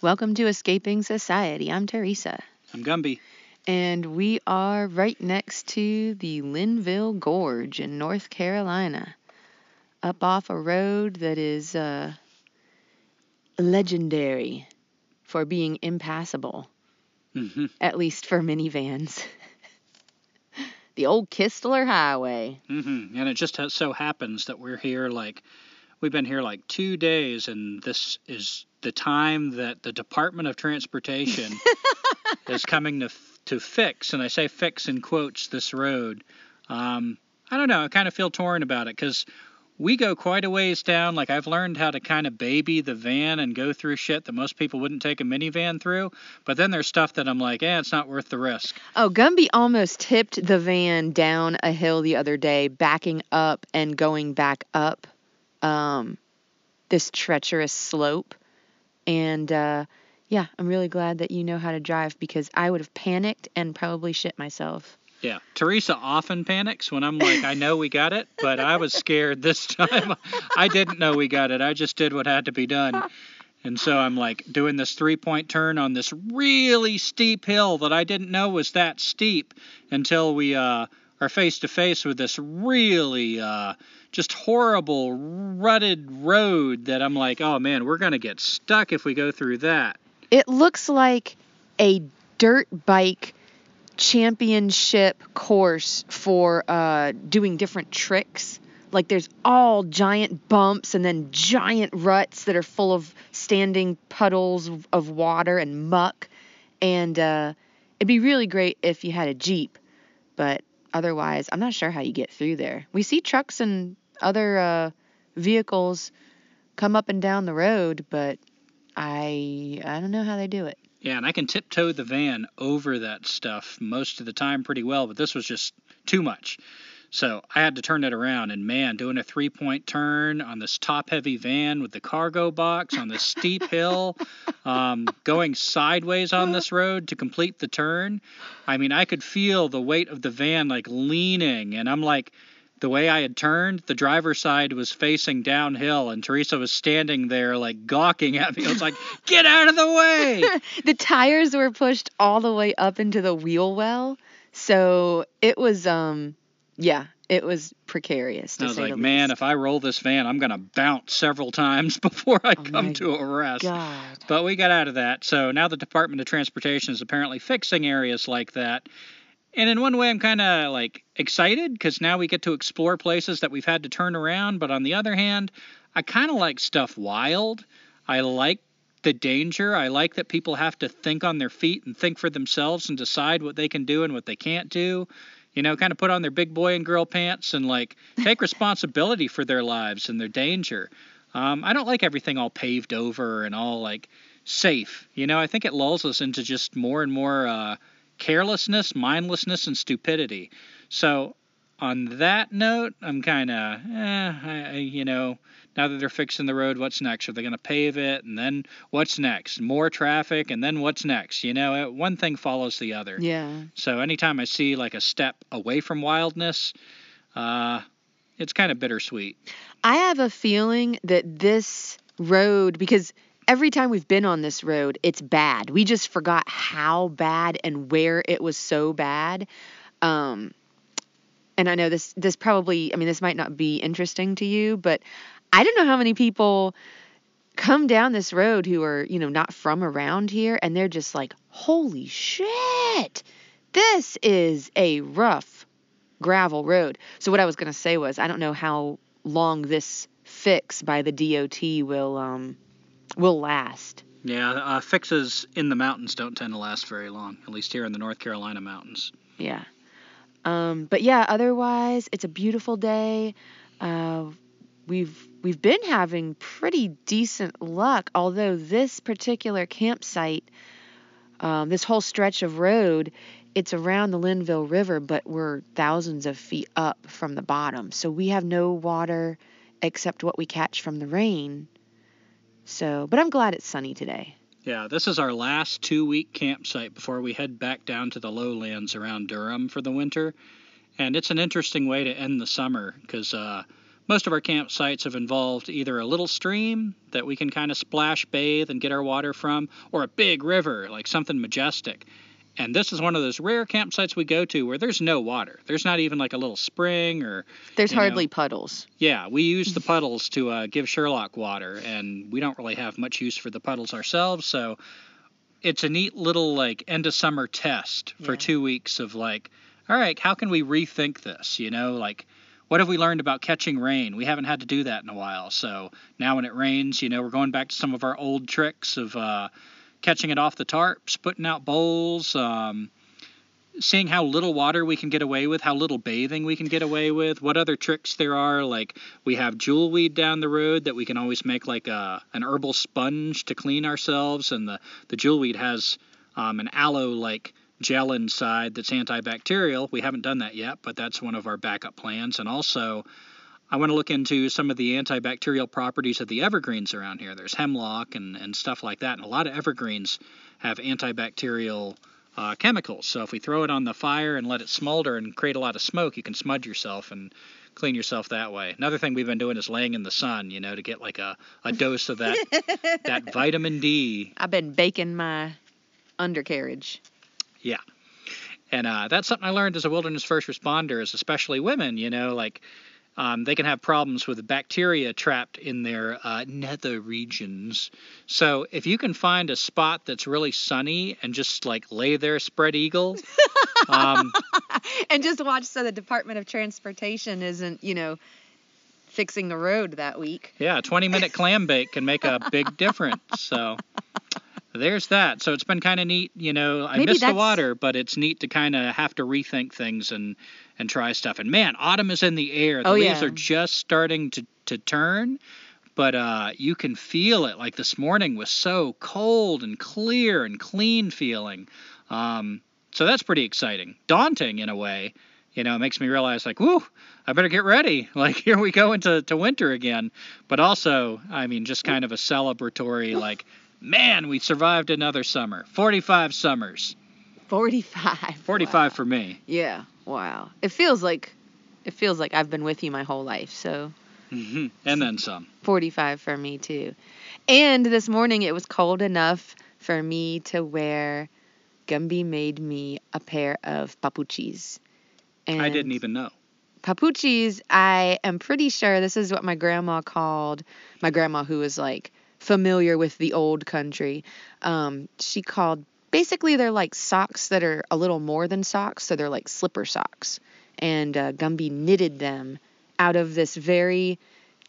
Welcome to Escaping Society. I'm Teresa. I'm Gumby. And we are right next to the Linville Gorge in North Carolina, up off a road that is uh, legendary for being impassable, hmm at least for minivans. the old Kistler Highway. hmm And it just so happens that we're here like we've been here like two days, and this is the time that the Department of Transportation is coming to to fix, and I say fix in quotes, this road. Um, I don't know. I kind of feel torn about it because we go quite a ways down. Like I've learned how to kind of baby the van and go through shit that most people wouldn't take a minivan through. But then there's stuff that I'm like, eh, it's not worth the risk. Oh, Gumby almost tipped the van down a hill the other day, backing up and going back up um, this treacherous slope. And uh, yeah, I'm really glad that you know how to drive because I would have panicked and probably shit myself. Yeah, Teresa often panics when I'm like, I know we got it, but I was scared this time. I didn't know we got it. I just did what had to be done. And so I'm like doing this three point turn on this really steep hill that I didn't know was that steep until we uh, are face to face with this really uh, just horrible rutted road that I'm like, oh man, we're to get stuck if we go through that. It looks like a dirt bike championship course for uh, doing different tricks. Like there's all giant bumps and then giant ruts that are full of standing puddles of- of water and muck. And uh, it'd be really great if you had a Jeep, but otherwise, I'm not sure how you get through there. We see trucks and other uh, vehicles come up and down the road, but I I don't know how they do it. Yeah, and I can tiptoe the van over that stuff most of the time pretty well, but this was just too much. So I had to turn it around, and man, doing a three point turn on this top heavy van with the cargo box on this steep hill, um, going sideways on this road to complete the turn. I mean, I could feel the weight of the van like leaning, and I'm like, the way I had turned, the driver's side was facing downhill, and Teresa was standing there like gawking at me. I was like, get out of the way! the tires were pushed all the way up into the wheel well, so it was um yeah, it was precarious to I was say like, man, least. if I roll this van, I'm gonna bounce several times before I Oh come to a rest. God. But we got out of that. So now the Department of Transportation is apparently fixing areas like that. And in one way, I'm kind of like excited because now we get to explore places that we've had to turn around. But on the other hand, I kind of like stuff wild. I like the danger. I like that people have to think on their feet and think for themselves and decide what they can do and what they can't do. You know, kind of put on their big boy and girl pants and like take responsibility for their lives and their danger. Um, I don't like everything all paved over and all like safe. You know, I think it lulls us into just more and more uh, carelessness, mindlessness, and stupidity. So, on that note, I'm kind of, eh, I, I- you know, now that they're fixing the road, what's next? Are they going to pave it? And then what's next? More traffic, and then what's next? You know, uh, one thing follows the other. Yeah. So, anytime I see like a step away from wildness, uh, it's kind of bittersweet. I have a feeling that this road because every time we've been on this road, it's bad. We just forgot how bad and where it was so bad. Um and I know this this probably I mean this might not be interesting to you, but I don't know how many people come down this road who are, you know, not from around here and they're just like, "Holy shit. This is a rough gravel road." So what I was going to say was I don't know how long this fix by the DOT will um will last. Yeah, uh, fixes in the mountains don't tend to last very long, at least here in the North Carolina mountains. Yeah. Um, but yeah, otherwise it's a beautiful day. Uh, we've we've been having pretty decent luck, although this particular campsite, um, this whole stretch of road, it's around the Linville River, but we're thousands of feet up from the bottom, so we have no water except what we catch from the rain. So, but I'm glad it's sunny today. Yeah, this is our last two week campsite before we head back down to the lowlands around Durham for the winter. And it's an interesting way to end the summer because uh, most of our campsites have involved either a little stream that we can kind of splash bathe and get our water from, or a big river, like something majestic. And this is one of those rare campsites we go to where there's no water. There's not even like a little spring or. There's you know- hardly puddles. Yeah, we use the puddles to uh, give Sherlock water, and we don't really have much use for the puddles ourselves. So it's a neat little like end of summer test for Yeah. two weeks of like, all right, how can we rethink this? You know, like what have we learned about catching rain? We haven't had to do that in a while. So now when it rains, you know, we're going back to some of our old tricks of uh, catching it off the tarps, putting out bowls. Um, seeing how little water we can get away with, how little bathing we can get away with, what other tricks there are. Like we have jewelweed down the road that we can always make like a an herbal sponge to clean ourselves, and the the jewelweed has um, an aloe like gel inside that's antibacterial. We haven't done that yet, but that's one of our backup plans. And also, I want to look into some of the antibacterial properties of the evergreens around here. There's hemlock and, and stuff like that, and a lot of evergreens have antibacterial uh, chemicals. So if we throw it on the fire and let it smolder and create a lot of smoke, you can smudge yourself and clean yourself that way. Another thing we've been doing is laying in the sun, you know, to get like a, a dose of that that vitamin D. I've been baking my undercarriage. And uh, that's something I learned as a wilderness first responder, is especially women, you know, like um, they can have problems with bacteria trapped in their uh, nether regions. So if you can find a spot that's really sunny and just like lay there spread eagle, um, and just watch so the Department of Transportation isn't, you know, fixing the road that week. yeah, a 20 minute clam bake can make a big difference. So there's that. So it's been kind of neat, you know. I Maybe miss the water, but it's neat to kind of have to rethink things and and try stuff. And man, autumn is in the air. The Oh, leaves yeah. are just starting to to turn, but uh, you can feel it. Like this morning was so cold and clear and clean feeling. Um, so that's pretty exciting, daunting in a way. You know, it makes me realize like, whoo, I better get ready. Like here we go into to winter again. But also, I mean, just kind of a celebratory like, man, we survived another summer. 45 summers. 45. 45 Wow. for me. Yeah. Wow. It feels like it feels like I've been with you my whole life. So hmm And then some. 45 for me too. And this morning it was cold enough for me to wear Gumby made me a pair of papuchis. And I didn't even know. papuchis, I am pretty sure this is what my grandma called my grandma who was like familiar with the old country. Um, she called basically they're like socks that are a little more than socks, so they're like slipper socks. And uh, Gumby knitted them out of this very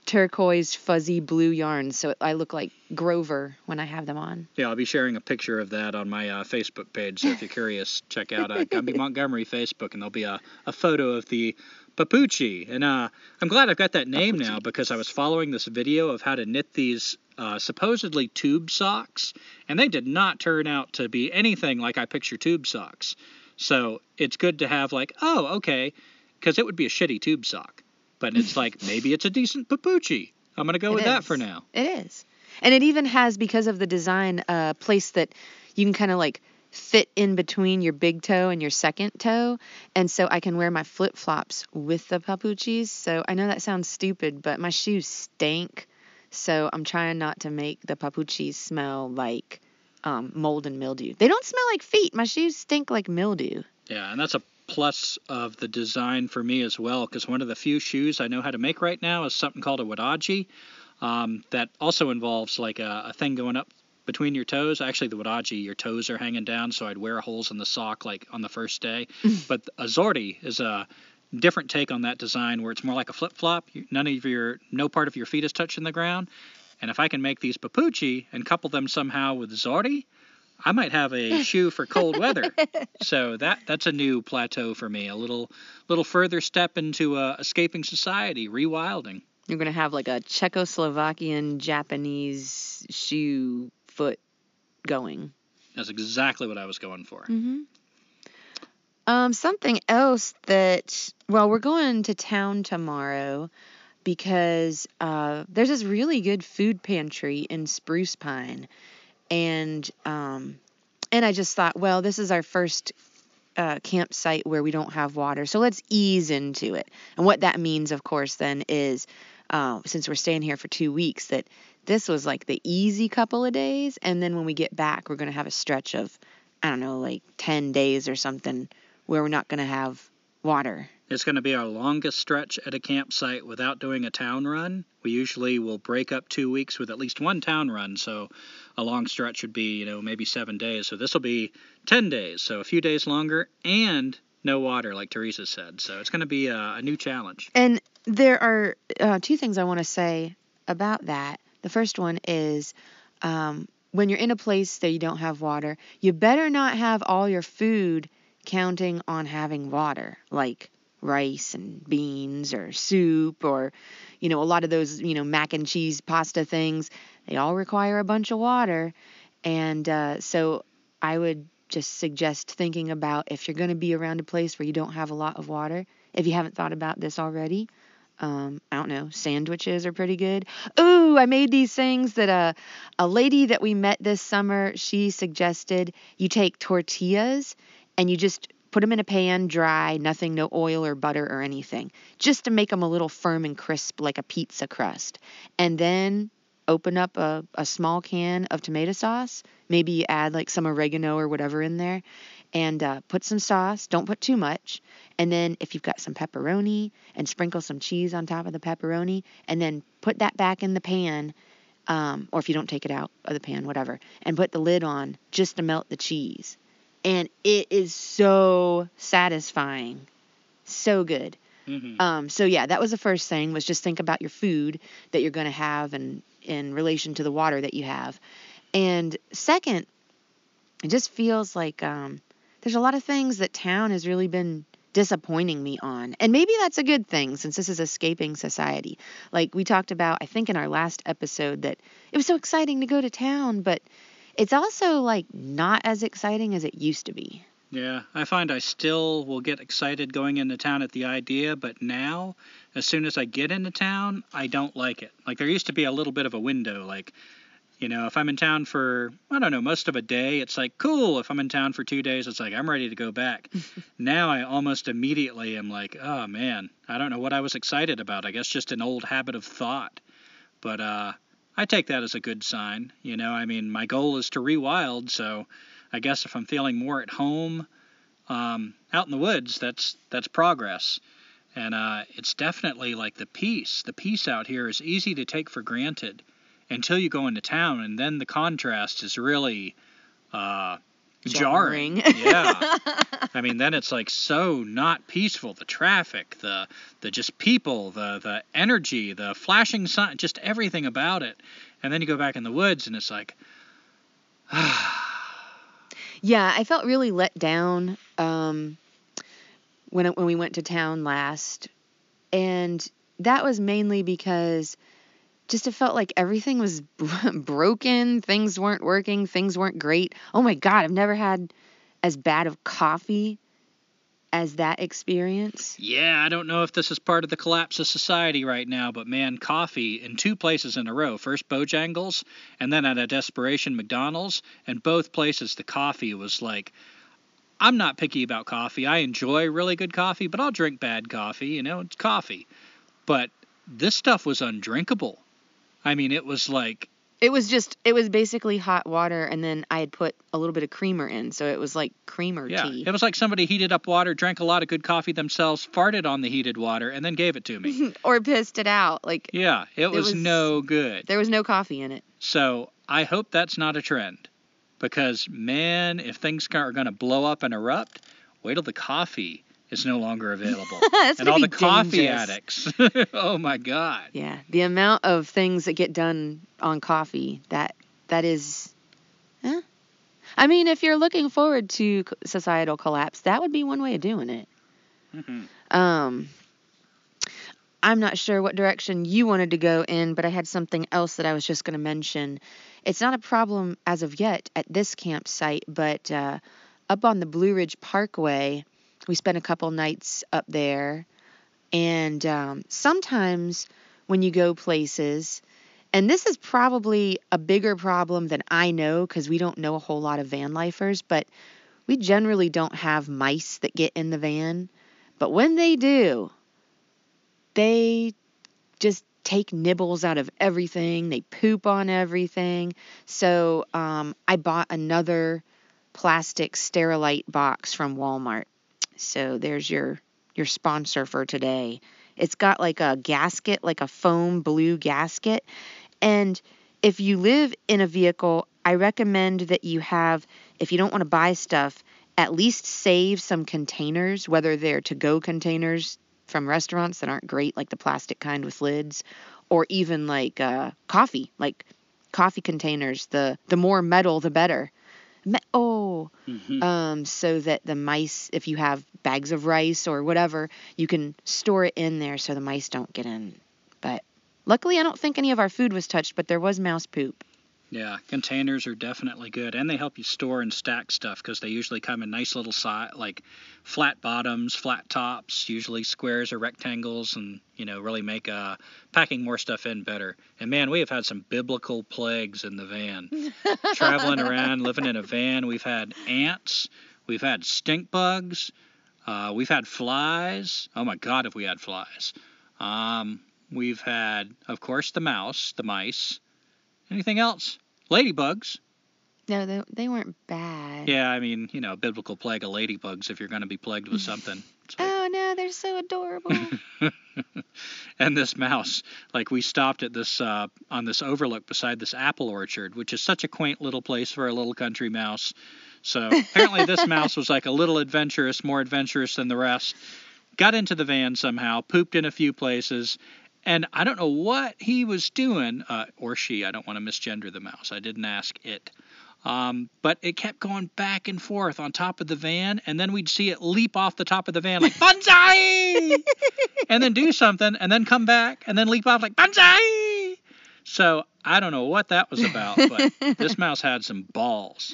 turquoise fuzzy blue yarn, so I look like Grover when I have them on. Yeah, I'll be sharing a picture of that on my uh, Facebook page. So if you're curious, check out uh, Gumby Montgomery Facebook, and there'll be a, a photo of the Papucci. And uh, I'm glad I've got that name now because I was following this video of how to knit these uh, supposedly tube socks, and they did not turn out to be anything like I picture tube socks. So it's good to have like, oh, okay, because it would be a shitty tube sock, but it's like maybe it's a decent Papucci. I'm gonna go It with that for now. It is. And it even has, because of the design, a place that you can kind of like fit in between your big toe and your second toe. And so I can wear my flip flops with the papuchis. So I know that sounds stupid, but my shoes stink. So I'm trying not to make the papuchis smell like um, mold and mildew. They don't smell like feet. My shoes stink like mildew. Yeah, and that's a plus of the design for me as well, because one of the few shoes I know how to make right now is something called a waraji. Um, that also involves like a, a thing going up between your toes. Actually, the waraji, your toes are hanging down, so I'd wear holes in the sock like on the first day. but a zordi is a different take on that design, where it's more like a flip flop. None of your, no part of your feet is touching the ground. And if I can make these papucci and couple them somehow with zordi, I might have a shoe for cold weather. So that that's a new plateau for me. A little little further step into uh, escaping society, rewilding. You're gonna have like a Czechoslovakian Japanese shoe foot going. That's exactly what I was going for. Mm-hmm. Um, something else that well, we're going to town tomorrow because uh, there's this really good food pantry in Spruce Pine, and um, and I just thought, well, this is our first uh, campsite where we don't have water, so let's ease into it. And what that means, of course, then is uh, since we're staying here for two weeks, that this was like the easy couple of days, and then when we get back, we're gonna have a stretch of I don't know, like ten days or something where we're not gonna have water. It's going to be our longest stretch at a campsite without doing a town run. We usually will break up two weeks with at least one town run, so a long stretch would be, you know, maybe seven days. So this will be 10 days, so a few days longer, and no water, like Teresa said. So it's going to be a, a new challenge. And there are uh, two things I want to say about that. The first one is um, when you're in a place that you don't have water, you better not have all your food counting on having water, like rice and beans or soup or you know a lot of those you know mac and cheese pasta things they all require a bunch of water and uh, so i would just suggest thinking about if you're going to be around a place where you don't have a lot of water if you haven't thought about this already um, I don't know, sandwiches are pretty good. Ooh, I made these things that uh, a lady that we met this summer, she suggested you take tortillas and you just put them in a pan dry, nothing, no oil or butter or anything, just to make them a little firm and crisp like a pizza crust. And then open up a, a small can of tomato sauce. Maybe you add like some oregano or whatever in there and uh, put some sauce. Don't put too much. And then if you've got some pepperoni and sprinkle some cheese on top of the pepperoni and then put that back in the pan. Um, or if you don't take it out of the pan, whatever, and put the lid on just to melt the cheese and it is so satisfying. So good. Mm-hmm. um, so yeah that was the first thing was just think about your food that you're going to have and in relation to the water that you have. And second it just feels like um, there's a lot of things that town has really been disappointing me on. And maybe that's a good thing since this is escaping society. Like we talked about i think in our last episode that it was so exciting to go to town but it's also like not as exciting as it used to be. Yeah, I find I still will get excited going into town at the idea, but now, as soon as I get into town, I don't like it. Like there used to be a little bit of a window, like, you know, if I'm in town for, I don't know, most of a day, it's like, cool. If I'm in town for two days, it's like, I'm ready to go back. now I almost immediately am like, oh man, I don't know what I was excited about. I guess just an old habit of thought. But, uh, I take that as a good sign. You know, I mean, my goal is to rewild, so I guess if I'm feeling more at home um, out in the woods, that's that's progress. And uh, it's definitely like the peace. The peace out here is easy to take for granted until you go into town, and then the contrast is really uh, jarring. Yeah. I mean, then it's like so not peaceful. The traffic, the the just people, the the energy, the flashing sun, just everything about it. And then you go back in the woods, and it's like, Yeah, I felt really let down um, when it, when we went to town last, and that was mainly because just it felt like everything was broken, things weren't working, things weren't great. Oh my god, I've never had as bad of coffee as that experience. yeah, I don't know if this is part of the collapse of society right now, but man, coffee in two places in a row. First Bojangles, and then at a desperation McDonald's, and both places the coffee was like. I'm not picky about coffee. I enjoy really good coffee, but I'll drink bad coffee. You know, it's coffee. But this stuff was undrinkable. I mean, it was like It was just it was basically hot water and then I had put a little bit of creamer in, so it was like creamer yeah, tea. it was like somebody heated up water, drank a lot of good coffee themselves, farted on the heated water, and then gave it to me. or pissed it out. Like yeah, it was, was- no good. there was no coffee in it. So I hope that's not a trend, because man, if things are going to blow up and erupt, wait till the coffee is no longer available, and all the coffee addicts. oh my God. Yeah, the amount of things that get done on coffee that that is, eh? I mean, if you're looking forward to societal collapse, that would be one way of doing it. hmm Um, I'm not sure what direction you wanted to go in, but I had something else that I was just going to mention. It's not a problem as of yet at this campsite, but uh, up on the Blue Ridge Parkway, we spent a couple nights up there. And um, sometimes when you go places, and this is probably a bigger problem than I know because we don't know a whole lot of van lifers, but we generally don't have mice that get in the van. But when they do, they just take nibbles out of everything. They poop on everything. So um, I bought another plastic sterilite box from Walmart. So there's your your sponsor for today. It's got like a gasket, like a foam blue gasket. And if you live in a vehicle, I recommend that you have, if you don't want to buy stuff, at least save some containers, whether they're to go containers from restaurants that aren't great, like the plastic kind with lids, or even like uh, coffee, like coffee containers. The the more metal, the better. Oh, hmm um, so that the mice, if you have bags of rice or whatever, you can store it in there so the mice don't get in. But luckily, I don't think any of our food was touched, but there was mouse poop. Yeah, containers are definitely good, and they help you store and stack stuff because they usually come in nice little size, like flat bottoms, flat tops, usually squares or rectangles, and you know really make uh, packing more stuff in better. And man, we have had some biblical plagues in the van. Traveling around, living in a van, we've had ants, we've had stink bugs, uh, we've had flies. Oh my God, have we had flies? Um, we've had, of course, the mouse, the mice. Anything else? Ladybugs. No, they, they weren't bad. Yeah, I mean, you know, biblical plague of ladybugs if you're going to be plagued with something. So- Oh no, they're so adorable. and this mouse, like we stopped at this uh, on this overlook beside this apple orchard, which is such a quaint little place for a little country mouse. So apparently this mouse was like a little adventurous, more adventurous than the rest. Got into the van somehow, pooped in a few places, and I don't know what he was doing, uh, or she. I don't want to misgender the mouse. I didn't ask it. Um, but it kept going back and forth on top of the van, and then we'd see it leap off the top of the van like bonsai, and then do something, and then come back, and then leap off like bonsai. So I don't know what that was about, but this mouse had some balls.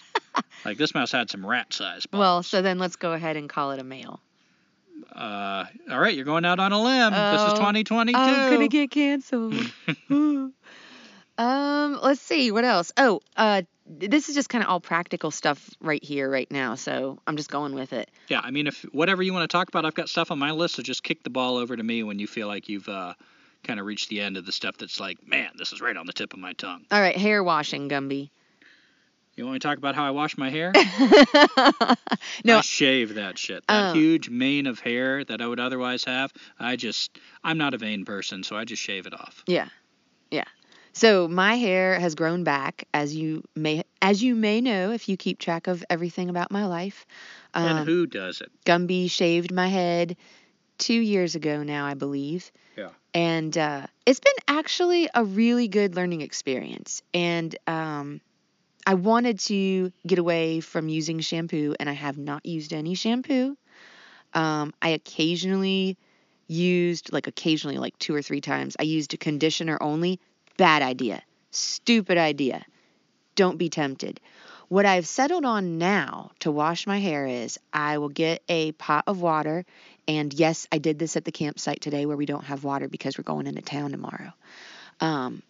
Like this mouse had some rat size balls. well, so then let's go ahead and call it a male. Uh, all right, you're going out on a limb. this is Oh, 2022. I'm gonna get canceled. um, let's see what else. Oh, uh, this is just kind of all practical stuff right here, right now. So I'm just going with it. Yeah, I mean, if whatever you want to talk about, I've got stuff on my list. So just kick the ball over to me when you feel like you've uh, kind of reached the end of the stuff that's like, man, this is right on the tip of my tongue. All right, hair washing, Gumby. You want me to talk about how I wash my hair? no, I shave that shit. That Oh. huge mane of hair that I would otherwise have, I just, I'm not a vain person, so I just shave it off. Yeah. Yeah. So my hair has grown back as you may as you may know if you keep track of everything about my life. and Um, who does it? Gumby shaved my head 2 years ago now, I believe. Yeah. And uh, it's been actually a really good learning experience. And um, I wanted to get away from using shampoo, and I have not used any shampoo. Um, I occasionally used, like occasionally, like two or three times, I used a conditioner only. Bad idea. Stupid idea. Don't be tempted. What I've settled on now to wash my hair is I will get a pot of water. And yes, I did this at the campsite today where we don't have water because we're going into town tomorrow. Um,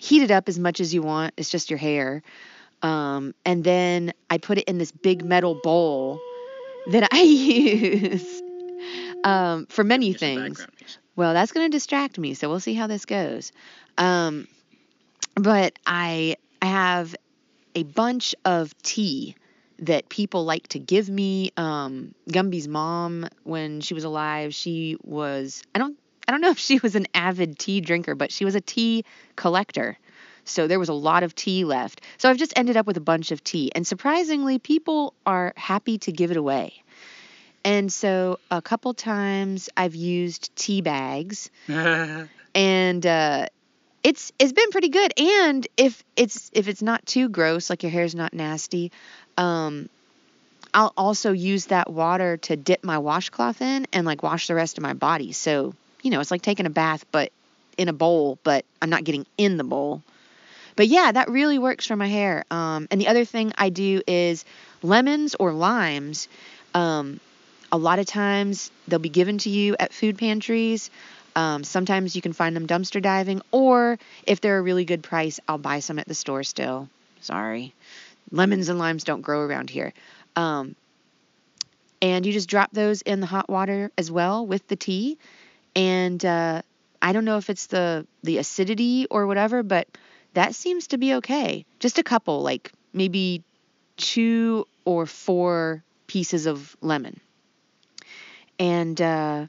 heat it up as much as you want. It's just your hair. Um, and then I put it in this big metal bowl that I use um, for many things. Well, that's going to distract me, so we'll see how this goes. Um, but I I have a bunch of tea that people like to give me. Um, Gumby's mom, when she was alive, she was I don't I don't know if she was an avid tea drinker, but she was a tea collector. So there was a lot of tea left. So I've just ended up with a bunch of tea, and surprisingly, people are happy to give it away. And so a couple times I've used tea bags and uh, it's it's been pretty good. And if it's if it's not too gross, like your hair's not nasty, Um, I'll also use that water to dip my washcloth in and like wash the rest of my body. So, you know, it's like taking a bath, but in a bowl, but I'm not getting in the bowl. But yeah, that really works for my hair. Um, and the other thing I do is lemons or limes. Um, a lot of times they'll be given to you at food pantries. Um, sometimes you can find them dumpster diving, or if they're a really good price, I'll buy some at the store still. Sorry. Lemons and limes don't grow around here. Um, and you just drop those in the hot water as well with the tea. And uh, I don't know if it's the the acidity or whatever, but that seems to be okay. Just a couple, like maybe two or four pieces of lemon. And uh,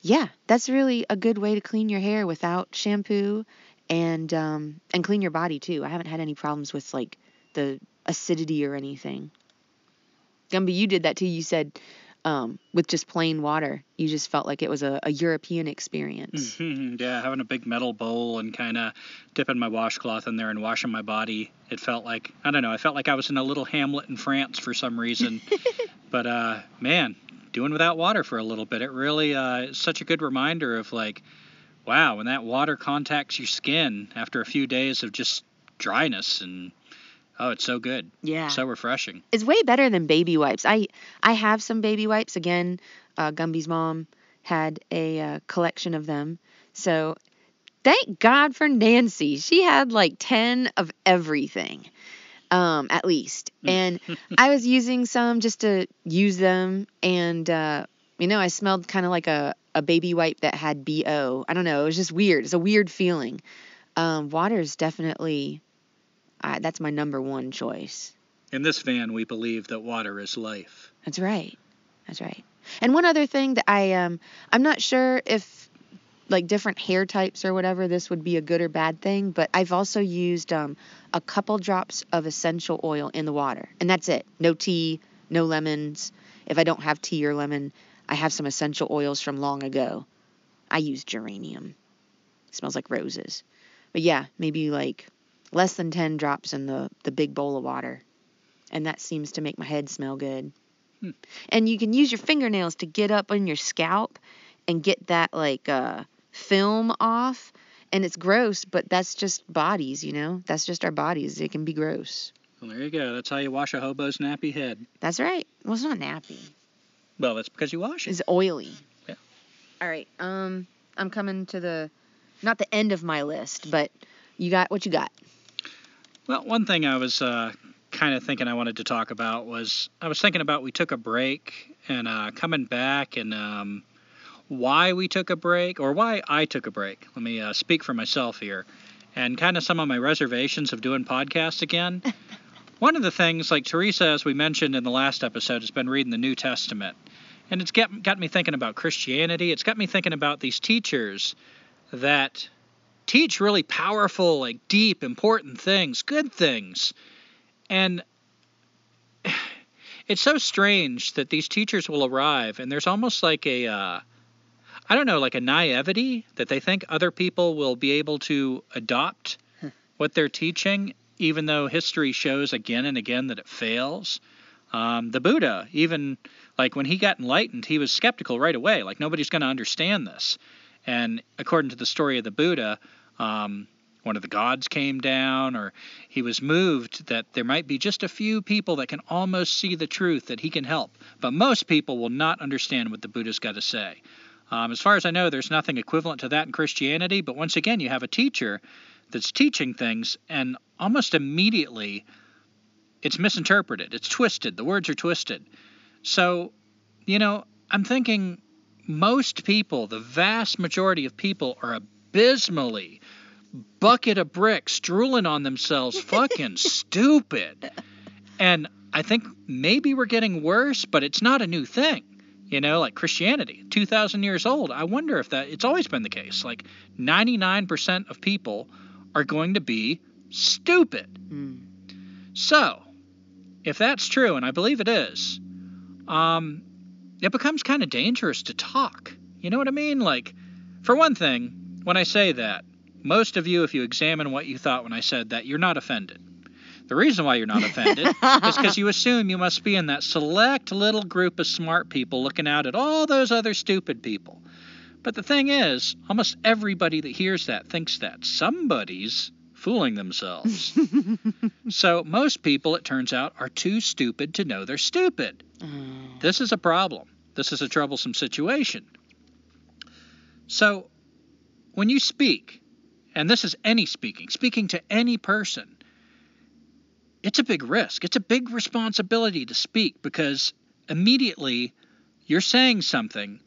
yeah, that's really a good way to clean your hair without shampoo and um, and clean your body too. I haven't had any problems with like the acidity or anything. Gumby, you did that too. You said um, with just plain water, you just felt like it was a, a European experience. Mm-hmm. Yeah, having a big metal bowl and kind of dipping my washcloth in there and washing my body. It felt like I don't know. I felt like I was in a little hamlet in France for some reason. but uh, man, doing without water for a little bit, it really uh, is such a good reminder of like, wow, when that water contacts your skin after a few days of just dryness and Oh, it's so good. Yeah. So refreshing. It's way better than baby wipes. I I have some baby wipes. Again, uh, Gumby's mom had a uh, collection of them. So thank God for Nancy. She had like 10 of everything. Um, at least. And I was using some just to use them and uh, you know, I smelled kind of like a, a baby wipe that had BO. I don't know, it was just weird. It's a weird feeling. Um, water is definitely I, that's my number one choice. In this van, we believe that water is life. That's right. That's right. And one other thing that I um I'm not sure if like different hair types or whatever this would be a good or bad thing, but I've also used um a couple drops of essential oil in the water. And that's it. No tea, no lemons. If I don't have tea or lemon, I have some essential oils from long ago. I use geranium. It smells like roses. But yeah, maybe like less than 10 drops in the, the big bowl of water. And that seems to make my head smell good. Hmm. And you can use your fingernails to get up on your scalp and get that like uh, film off. And it's gross, but that's just bodies, you know? That's just our bodies. It can be gross. Well, there you go. That's how you wash a hobo's nappy head. That's right. Well, it's not nappy. Well, that's because you wash it. It's oily. Yeah. All right. Um, I'm coming to the, not the end of my list, but you got what you got. Well, one thing I was uh, kind of thinking I wanted to talk about was I was thinking about we took a break and uh, coming back and um, why we took a break or why I took a break. Let me uh, speak for myself here and kind of some of my reservations of doing podcasts again. One of the things, like Teresa, as we mentioned in the last episode, has been reading the New Testament. And it's got, got me thinking about Christianity. It's got me thinking about these teachers that teach really powerful, like deep, important things, good things. And it's so strange that these teachers will arrive and there's almost like a uh, I don't know, like a naivety that they think other people will be able to adopt what they're teaching, even though history shows again and again that it fails. Um, the Buddha, even like when he got enlightened, he was skeptical right away. Like nobody's going to understand this. And according to the story of the Buddha, um, one of the gods came down, or he was moved that there might be just a few people that can almost see the truth that he can help. But most people will not understand what the Buddha's got to say. Um, as far as I know, there's nothing equivalent to that in Christianity, but once again, you have a teacher that's teaching things, and almost immediately it's misinterpreted, it's twisted, the words are twisted. So, you know, I'm thinking most people, the vast majority of people, are abysmally. Bucket of bricks drooling on themselves fucking stupid. And i think maybe we're getting worse but it's not a new thing. You know like christianity 2000 years old. I wonder if that it's always been the case. Like 99% of people are going to be stupid. Mm. so if that's true and i believe it is um it becomes kind of dangerous to talk. You know what i mean? Like for one thing when I say that, most of you, if you examine what you thought when I said that, you're not offended. The reason why you're not offended is because you assume you must be in that select little group of smart people looking out at all those other stupid people. But the thing is, almost everybody that hears that thinks that somebody's fooling themselves. so most people, it turns out, are too stupid to know they're stupid. Mm. This is a problem. This is a troublesome situation. So when you speak, and this is any speaking, speaking to any person, it's a big risk. It's a big responsibility to speak because immediately you're saying something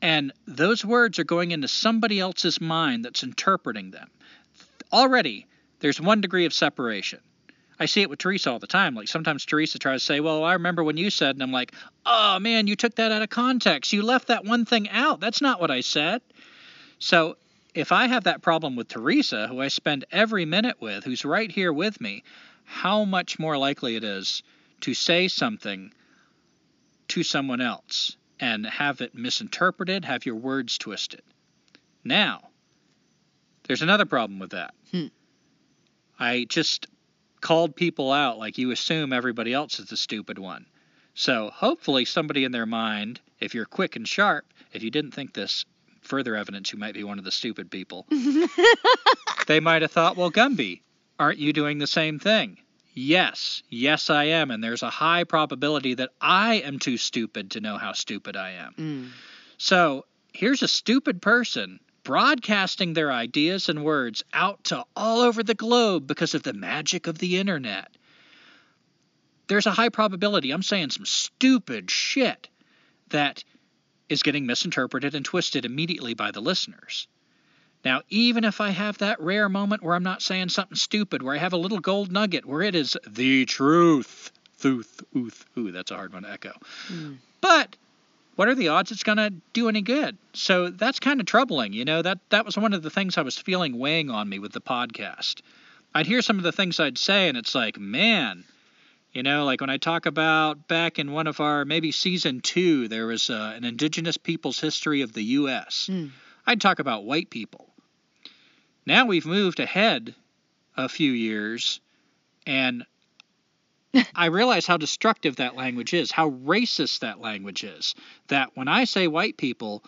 and those words are going into somebody else's mind that's interpreting them. Already, there's one degree of separation. I see it with Teresa all the time. Like sometimes Teresa tries to say, Well, I remember when you said, and I'm like, Oh man, you took that out of context. You left that one thing out. That's not what I said. So if I have that problem with Teresa, who I spend every minute with, who's right here with me, how much more likely it is to say something to someone else and have it misinterpreted, have your words twisted. Now, there's another problem with that. Hmm. I just called people out like you assume everybody else is the stupid one. So hopefully somebody in their mind, if you're quick and sharp, if you didn't think this, further evidence you might be one of the stupid people. they might have thought, well, Gumby, aren't you doing the same thing? Yes, yes, I am, and there's a high probability that I am too stupid to know how stupid I am. Mm. So here's a stupid person broadcasting their ideas and words out to all over the globe because of the magic of the internet. There's a high probability I'm saying some stupid shit that is getting misinterpreted and twisted immediately by the listeners. Now, even if I have that rare moment where I'm not saying something stupid, where I have a little gold nugget, where it is the truth, thuth, ooth, ooh, that's a hard one to echo. Mm. But what are the odds it's going to do any good? So that's kind of troubling. You know, that, that was one of the things I was feeling weighing on me with the podcast. I'd hear some of the things I'd say, and it's like, man, you know, like when I talk about back in one of our maybe season two, there was uh, an indigenous people's history of the U.S. Mm. I'd talk about white people. Now we've moved ahead a few years, and I realize how destructive that language is, how racist that language is. That when I say white people,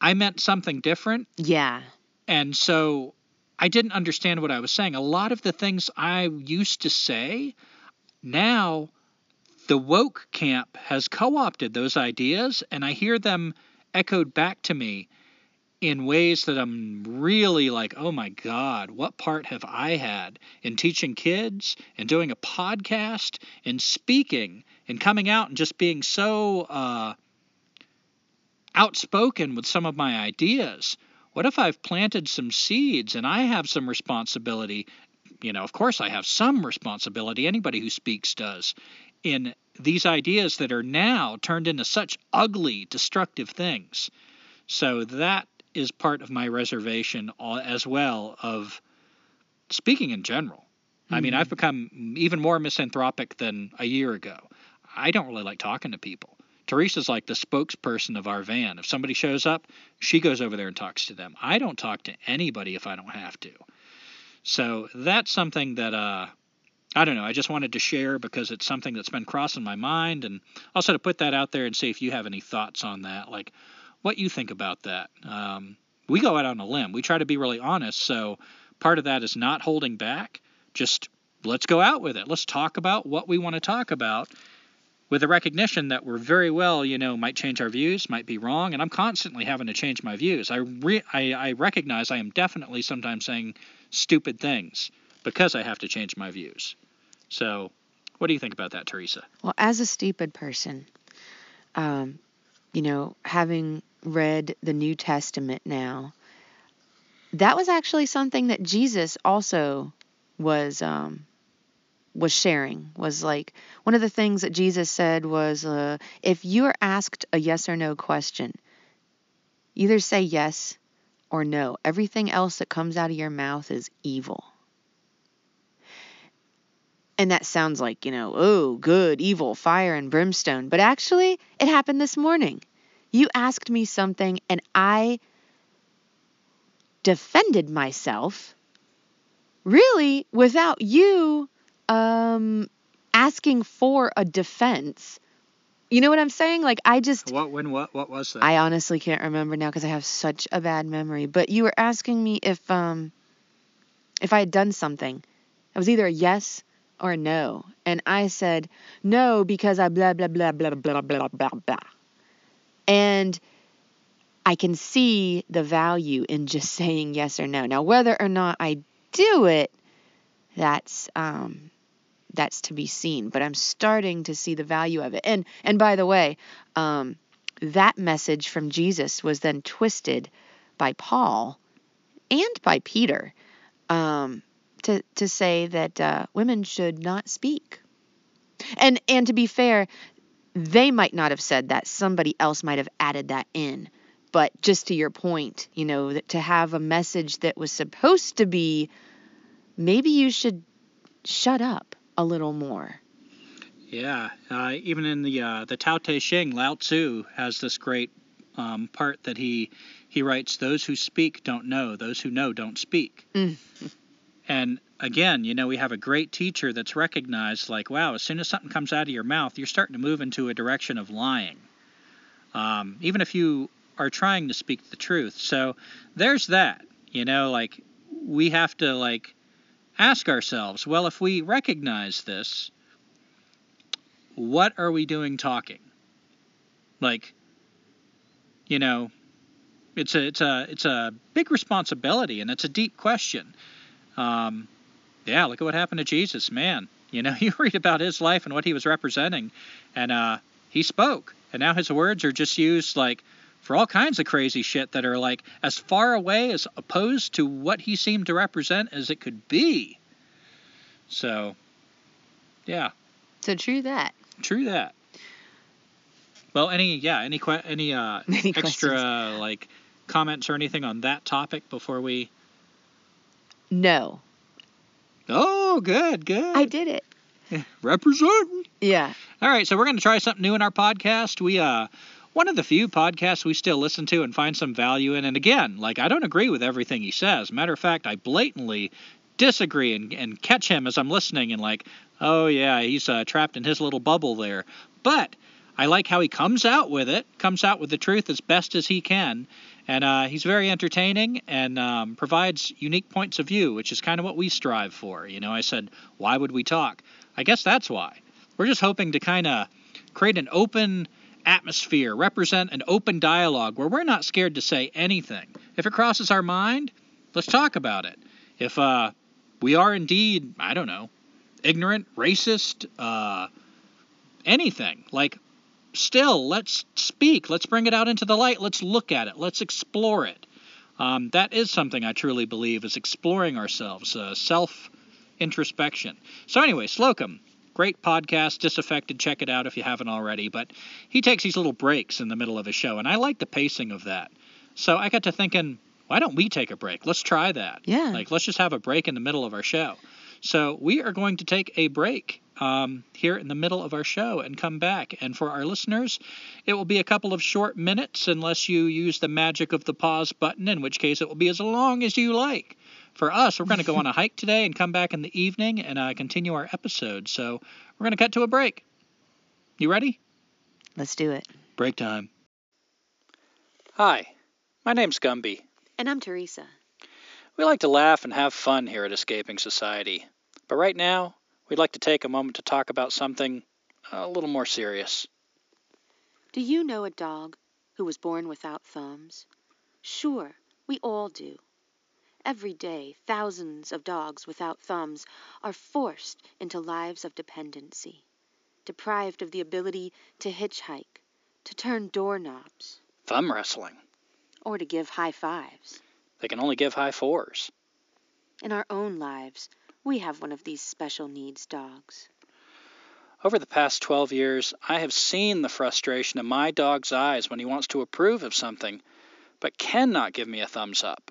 I meant something different, Yeah. and so I didn't understand what I was saying. A lot of the things I used to say, now the woke camp has co opted those ideas, and I hear them echoed back to me in ways that I'm really like, oh my God, what part have I had in teaching kids and doing a podcast and speaking and coming out and just being so uh, outspoken with some of my ideas? What if I've planted some seeds and I have some responsibility? You know, of course, I have some responsibility. Anybody who speaks does in these ideas that are now turned into such ugly, destructive things. So that is part of my reservation as well of speaking in general. Mm-hmm. I mean, I've become even more misanthropic than a year ago. I don't really like talking to people. Teresa's like the spokesperson of our van. If somebody shows up, she goes over there and talks to them. I don't talk to anybody if I don't have to. So that's something that uh, I don't know. I just wanted to share because it's something that's been crossing my mind, and also to put that out there and see if you have any thoughts on that. Like, what you think about that. Um, we go out on a limb. We try to be really honest. So part of that is not holding back. Just let's go out with it. Let's talk about what we want to talk about with the recognition that we're very well, you know, might change our views, might be wrong, and I'm constantly having to change my views. I, re- I, I recognize I am definitely sometimes saying stupid things because I have to change my views. So, what do you think about that, Teresa? Well, as a stupid person, um, you know, having read the New Testament now, that was actually something that Jesus also was um, was sharing. Was like one of the things that Jesus said was, uh, if you are asked a yes or no question, either say yes or no. Everything else that comes out of your mouth is evil. And that sounds like, you know, oh, good, evil, fire, and brimstone. But actually, it happened this morning. You asked me something, and I defended myself, really, without you um asking for a defense. You know what I'm saying? Like I just What when what what was that? I honestly can't remember now because I have such a bad memory. But you were asking me if um if I had done something. It was either a yes or a no. And I said no because I blah blah blah blah blah blah blah blah. And I can see the value in just saying yes or no. Now whether or not I do it, that's um that's to be seen. But I'm starting to see the value of it. And and by the way, um, that message from Jesus was then twisted by Paul and by Peter um, to to say that uh, women should not speak. And and to be fair, they might not have said that. Somebody else might have added that in. But just to your point, you know, to have a message that was supposed to be maybe you should shut up a little more. Yeah, uh, even in the uh, the Tao Te Ching, Lao Tzu has this great um, part that he he writes: "Those who speak don't know; those who know don't speak." Mm. And again, you know, we have a great teacher that's recognized, like, wow, as soon as something comes out of your mouth, you're starting to move into a direction of lying, um, even if you are trying to speak the truth. So there's that. You know, like we have to like ask ourselves, well, if we recognize this, what are we doing talking? Like, you know, it's a it's a it's a big responsibility and it's a deep question. Um, yeah, look at what happened to Jesus, man. You know, you read about his life and what he was representing, and uh, he spoke, and now his words are just used like for all kinds of crazy shit that are like as far away as opposed to what he seemed to represent as it could be. So, yeah, So true that. true that. Well, any yeah, any que- any uh Any extra questions? like comments or anything on that topic before we? No, Oh, good, good. I did it. Representing. Yeah. All right, so we're going to try something new in our podcast. We uh one of the few podcasts we still listen to and find some value in. And again, like I don't agree with everything he says. Matter of fact, I blatantly disagree and, and catch him as I'm listening and like, oh yeah, he's uh, trapped in his little bubble there. But I like how he comes out with it, comes out with the truth as best as he can, and uh, he's very entertaining and um, provides unique points of view, which is kind of what we strive for. You know, I said, why would we talk? I guess that's why. We're just hoping to kind of create an open atmosphere, represent an open dialogue where we're not scared to say anything. If it crosses our mind, let's talk about it. If uh, we are indeed, I don't know, ignorant, racist, uh, anything, like, still, let's speak. Let's bring it out into the light. Let's look at it. Let's explore it. Um, that is something I truly believe is exploring ourselves, uh, self introspection. So, anyway, Slocum, great podcast, Disaffected. Check it out if you haven't already. But he takes these little breaks in the middle of his show, and I like the pacing of that. So I got to thinking, why don't we take a break? Let's try that. Yeah. Like, let's just have a break in the middle of our show. So we are going to take a break um, here in the middle of our show and come back. And for our listeners, it will be a couple of short minutes unless you use the magic of the pause button, in which case it will be as long as you like. For us, we're going to go on a hike today and come back in the evening and uh, continue our episode. So we're going to cut to a break. You ready? Let's do it. Break time. Hi, my name's Gumby. And I'm Teresa. We like to laugh and have fun here at Escaping Society. But right now, we'd like to take a moment to talk about something a little more serious. Do you know a dog who was born without thumbs? Sure, we all do. Every day, thousands of dogs without thumbs are forced into lives of dependency, deprived of the ability to hitchhike, to turn doorknobs, Thumb wrestling. or to give high fives. They can only give high fours. In our own lives, we have one of these special needs dogs. Over the past 12 years, I have seen the frustration in my dog's eyes when he wants to approve of something, but cannot give me a thumbs up.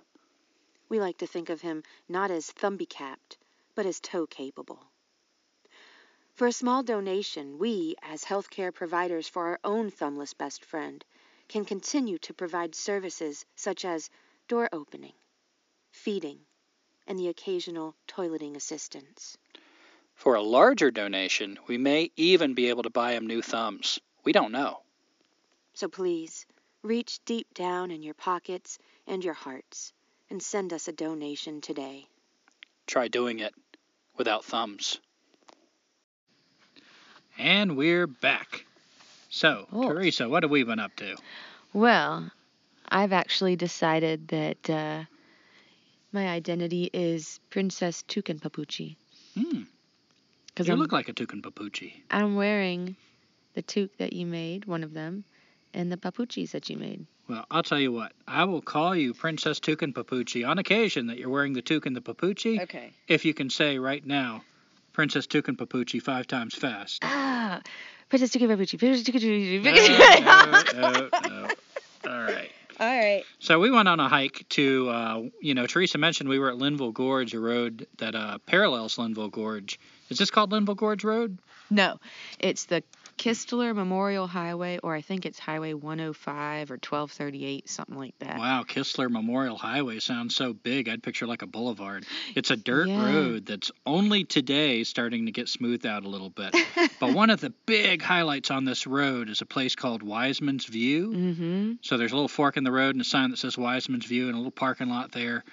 We like to think of him not as thumbie capped, but as toe capable. For a small donation, we, as healthcare providers for our own thumbless best friend, can continue to provide services such as door opening, feeding, and the occasional toileting assistance. For a larger donation, we may even be able to buy him new thumbs. We don't know. So please, reach deep down in your pockets and your hearts and send us a donation today. Try doing it without thumbs. And we're back. So, Oh. Teresa, what have we been up to? Well, I've actually decided that uh, my identity is Princess Toucan Papuchi. Hmm. Because You I'm, look like a toucan papucci. I'm wearing the toque that you made, one of them, and the papuchis that you made. Well, I'll tell you what. I will call you Princess Toucan Papucci on occasion that you're wearing the toucan the papucci. Okay. If you can say right now, Princess Toucan Papucci five times fast. Ah, Princess Toucan Papuchi. Princess Toucan no, Papuchi. no, no. All right. All right. So we went on a hike to, uh, you know, Teresa mentioned we were at Linville Gorge, a road that uh, parallels Linville Gorge. Is this called Linville Gorge Road? No, it's the Kistler Memorial Highway, or I think it's Highway 105 or 1238, something like that. Wow, Kistler Memorial Highway sounds so big. I'd picture like a boulevard. It's a dirt Yeah. road that's only today starting to get smoothed out a little bit. but one of the big highlights on this road is a place called Wiseman's View. Mm-hmm. So there's a little fork in the road and a sign that says Wiseman's View and a little parking lot there.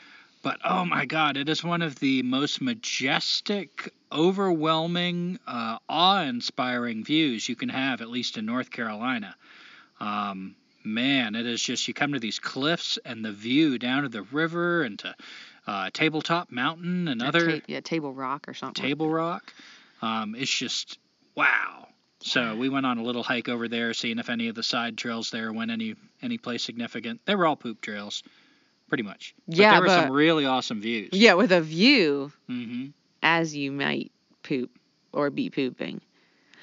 But oh my God, it is one of the most majestic, overwhelming, uh, awe-inspiring views you can have, at least in North Carolina. Um, man, it is just you come to these cliffs and the view down to the river and to uh, Tabletop Mountain and other yeah, Table Rock or something. Table Rock. Um, it's just wow. So we went on a little hike over there, seeing if any of the side trails there went any any place significant. They were all poop trails, pretty much. But Yeah, there were some really awesome views. Yeah, with a view mm-hmm. as you might poop or be pooping.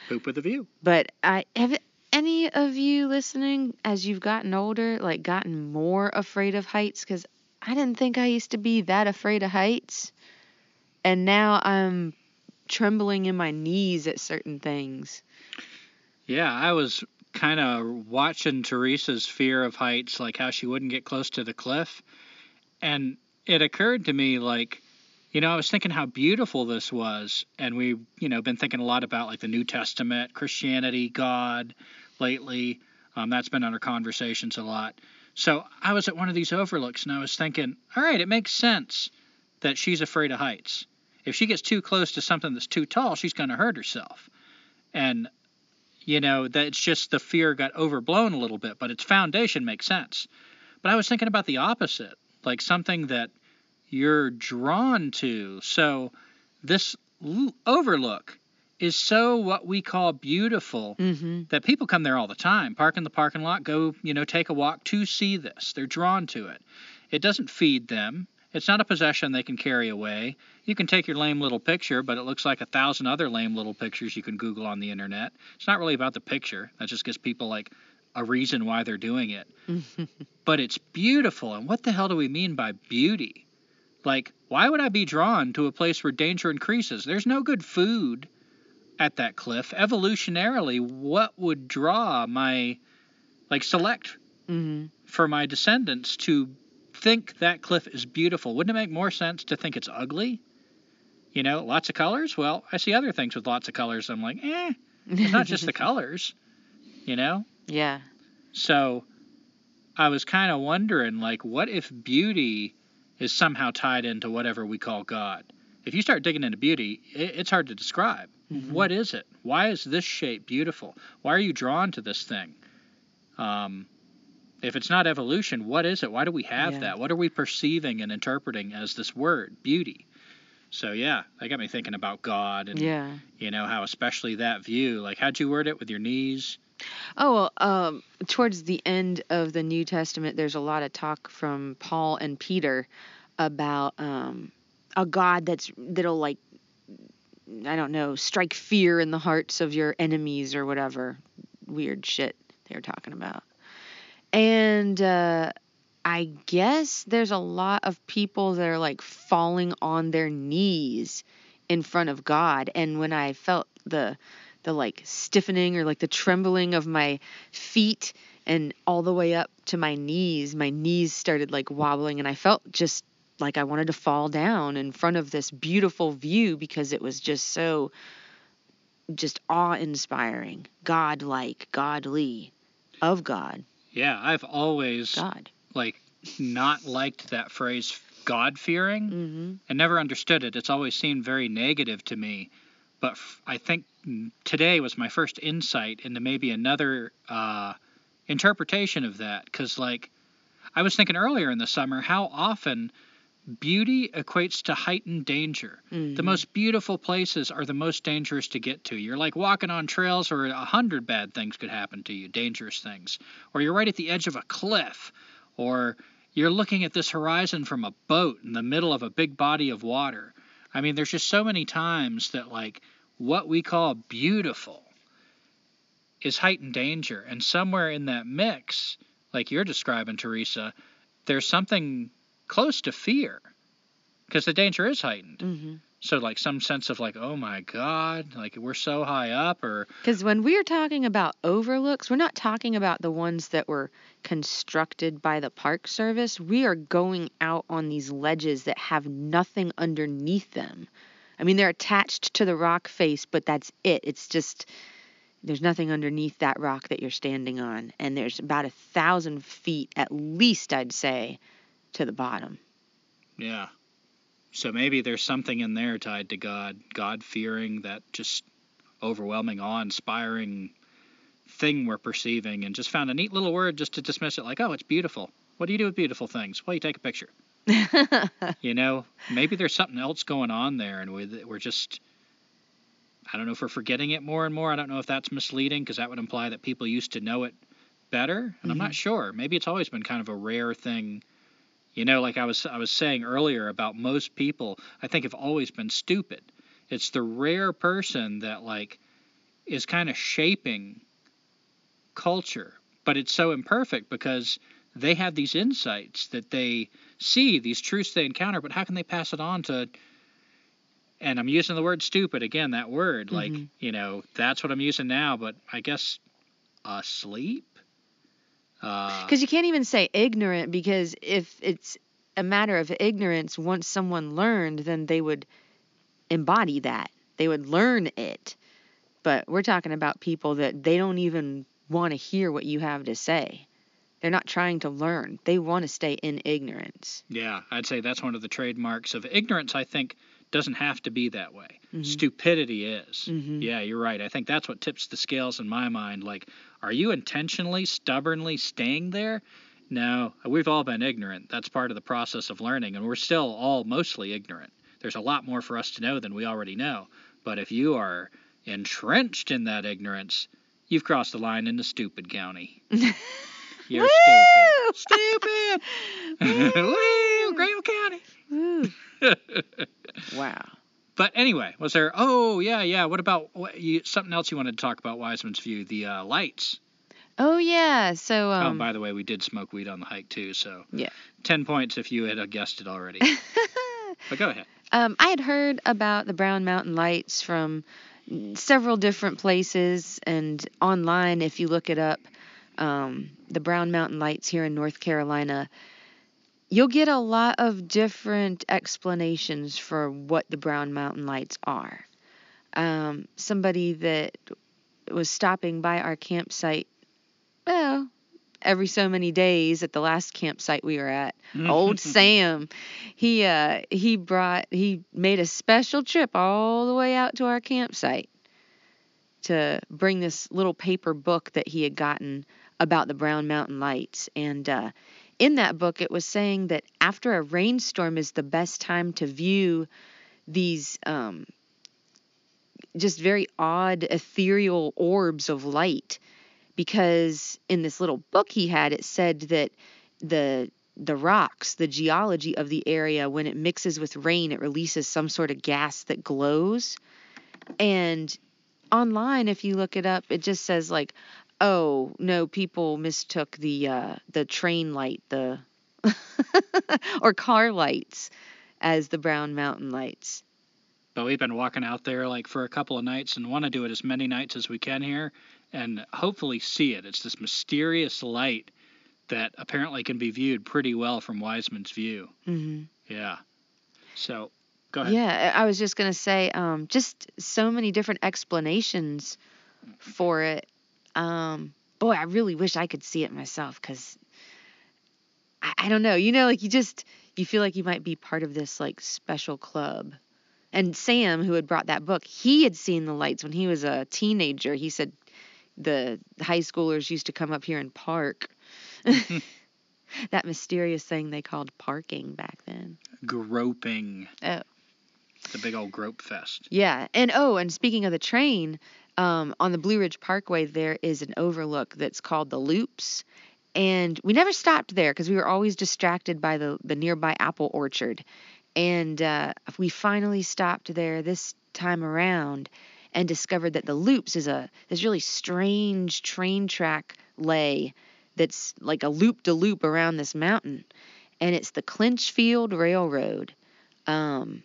Poop with a view. But I have any of you listening as you've gotten older, like gotten more afraid of heights? Because I didn't think I used to be that afraid of heights, and now I'm trembling in my knees at certain things. Yeah, I was kind of watching Teresa's fear of heights, like how she wouldn't get close to the cliff. And it occurred to me, like, you know, I was thinking how beautiful this was. And we've, you know, been thinking a lot about like the New Testament, Christianity, God lately. Um, that's been under conversations a lot. So I was at one of these overlooks and I was thinking, all right, it makes sense that she's afraid of heights. If she gets too close to something that's too tall, she's going to hurt herself. And you know that it's just the fear got overblown a little bit but its foundation makes sense. But i was thinking about the opposite like something that you're drawn to. So this l- overlook is so what we call beautiful Mm-hmm. that people come there all the time. Park in the parking lot go you know take a walk to see this. They're drawn to it. It doesn't feed them. It's not a possession they can carry away you can take your lame little picture but it looks like a thousand other lame little pictures you can google on the internet. It's not really about the picture. That just gives people like a reason why they're doing it. But it's beautiful and what the hell do we mean by beauty? Like why would i be drawn to a place where danger increases? There's no good food at that cliff. Evolutionarily what would draw my like select Mm-hmm. for my descendants to think that cliff is beautiful? Wouldn't it make more sense to think it's ugly you know lots of colors well i see other things with lots of colors i'm like eh it's not just the colors you know yeah. so I was kind of wondering, like, what if beauty is somehow tied into whatever we call God? If you start digging into beauty, it, it's hard to describe. Mhm. What is it? Why is this shape beautiful? Why are you drawn to this thing? Um, if it's not evolution, what is it? Why do we have Yeah. that? What are we perceiving and interpreting as this word, beauty? So yeah, that got me thinking about God and Yeah. you know how especially that view. Like, how'd you word it with your knees? Oh well, um, towards the end of the New Testament, there's a lot of talk from Paul and Peter about um, a God that's that'll like, I don't know, strike fear in the hearts of your enemies or whatever weird shit they're talking about. And uh, I guess there's a lot of people that are like falling on their knees in front of God. And when I felt the the like stiffening or like the trembling of my feet and all the way up to my knees, my knees started like wobbling and I felt just like I wanted to fall down in front of this beautiful view because it was just so just awe-inspiring, God-like, godly, of God, Yeah, I've always God. Like not liked that phrase God fearing hmm and never understood it. It's always seemed very negative to me. But f- I think today was my first insight into maybe another uh, interpretation of that. Because, like, I was thinking earlier in the summer how often beauty equates to heightened danger. The most beautiful places are the most dangerous to get to. You're like walking on trails where a hundred bad things could happen to you, dangerous things. Or you're right at the edge of a cliff. Or you're looking at this horizon from a boat in the middle of a big body of water. I mean, there's just so many times that, like, what we call beautiful is heightened danger. And somewhere in that mix, like you're describing, Teresa, there's something close to fear because the danger is heightened. hmm So, like, some sense of, like, oh my God, like, we're so high up, or, Because when we're talking about overlooks, we're not talking about the ones that were constructed by the Park Service. We are going out on these ledges that have nothing underneath them. I mean, they're attached to the rock face, but that's it. It's just there's nothing underneath that rock that you're standing on. And there's about a thousand feet, at least, I'd say, to the bottom. yeah. So maybe there's something in there tied to God, God fearing that just overwhelming, awe inspiring thing we're perceiving, and just found a neat little word just to dismiss it like, oh, it's beautiful. What do you do with beautiful things? Well, you take a picture. You know, maybe there's something else going on there, and we- we're just. I don't know if we're forgetting it more and more. I don't know if that's misleading because that would imply that people used to know it better, and I'm not mm-hmm. sure. Maybe it's always been kind of a rare thing. You know, like I was I was saying earlier about most people, I think have always been stupid. It's the rare person that like is kind of shaping culture, but it's so imperfect because they have these insights that they see, these truths they encounter, but how can they pass it on to and I'm using the word stupid again, that word, like, Mhm. you know, that's what I'm using now, but I guess asleep? Uh, Because you can't even say ignorant because if it's a matter of ignorance, once someone learned, then they would embody that. They would learn it. But we're talking about people that they don't even want to hear what you have to say. They're not trying to learn. They want to stay in ignorance. Yeah, I'd say that's one of the trademarks of ignorance. I think doesn't have to be that way. Mhm. Stupidity is. Mhm. Yeah, you're right. I think that's what tips the scales in my mind. Like, are you intentionally, stubbornly staying there? No, we've all been ignorant. That's part of the process of learning, and we're still all mostly ignorant. There's a lot more for us to know than we already know. But if you are entrenched in that ignorance, you've crossed the line into stupid county. You're stupid. Stupid. Woo! Greenville County. Woo. wow. But anyway, was there? Oh yeah, yeah. What about what, you, something else you wanted to talk about? Wiseman's View, the uh, lights. Oh yeah. So oh, um by the way, we did smoke weed on the hike too, so Yeah. ten points if you had uh, guessed it already. but go ahead. Um, I had heard about the Brown Mountain Lights from several different places and online. If you look it up, um, the Brown Mountain Lights here in North Carolina, you'll get a lot of different explanations for what the Brown Mountain Lights are. Um, somebody that was stopping by our campsite, well, every so many days at the last campsite we were at, old Sam, he uh he brought he made a special trip all the way out to our campsite to bring this little paper book that he had gotten about the Brown Mountain Lights and uh in that book it was saying that after a rainstorm is the best time to view these um just very odd ethereal orbs of light because in this little book he had it said that the the rocks, the geology of the area, when it mixes with rain, it releases some sort of gas that glows. And online, if you look it up, it just says like, "Oh no, people mistook the uh, the train light, the or car lights, as the Brown Mountain lights." But we've been walking out there like for a couple of nights and want to do it as many nights as we can here and hopefully see it. It's this mysterious light that apparently can be viewed pretty well from Wiseman's view. hmm Yeah. So go ahead. Yeah, I I was just gonna say, um, just so many different explanations for it. Um, boy, I really wish I could see it myself, cause I, I don't know, you know, like you just you feel like you might be part of this like special club. And Sam, who had brought that book, he had seen the lights when he was a teenager. He said the high schoolers used to come up here and park. that mysterious thing they called parking back then. Groping. Oh. The big old grope fest. Yeah, and oh, and speaking of the train, um, on the Blue Ridge Parkway there is an overlook that's called the Loops, and we never stopped there because we were always distracted by the the nearby apple orchard, and uh, we finally stopped there this time around, and discovered that the Loops is a this really strange train track lay that's like a loop de loop around this mountain, and it's the Clinchfield Railroad. Um,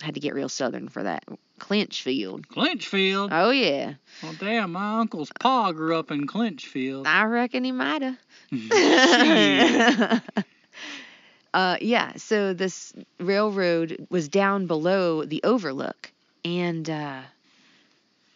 had to get real southern for that. Clinchfield. Clinchfield. Oh yeah, Well, damn, my uncle's pa grew up in Clinchfield. I reckon he mighta. Shit. uh, yeah. So this railroad was down below the overlook, and uh,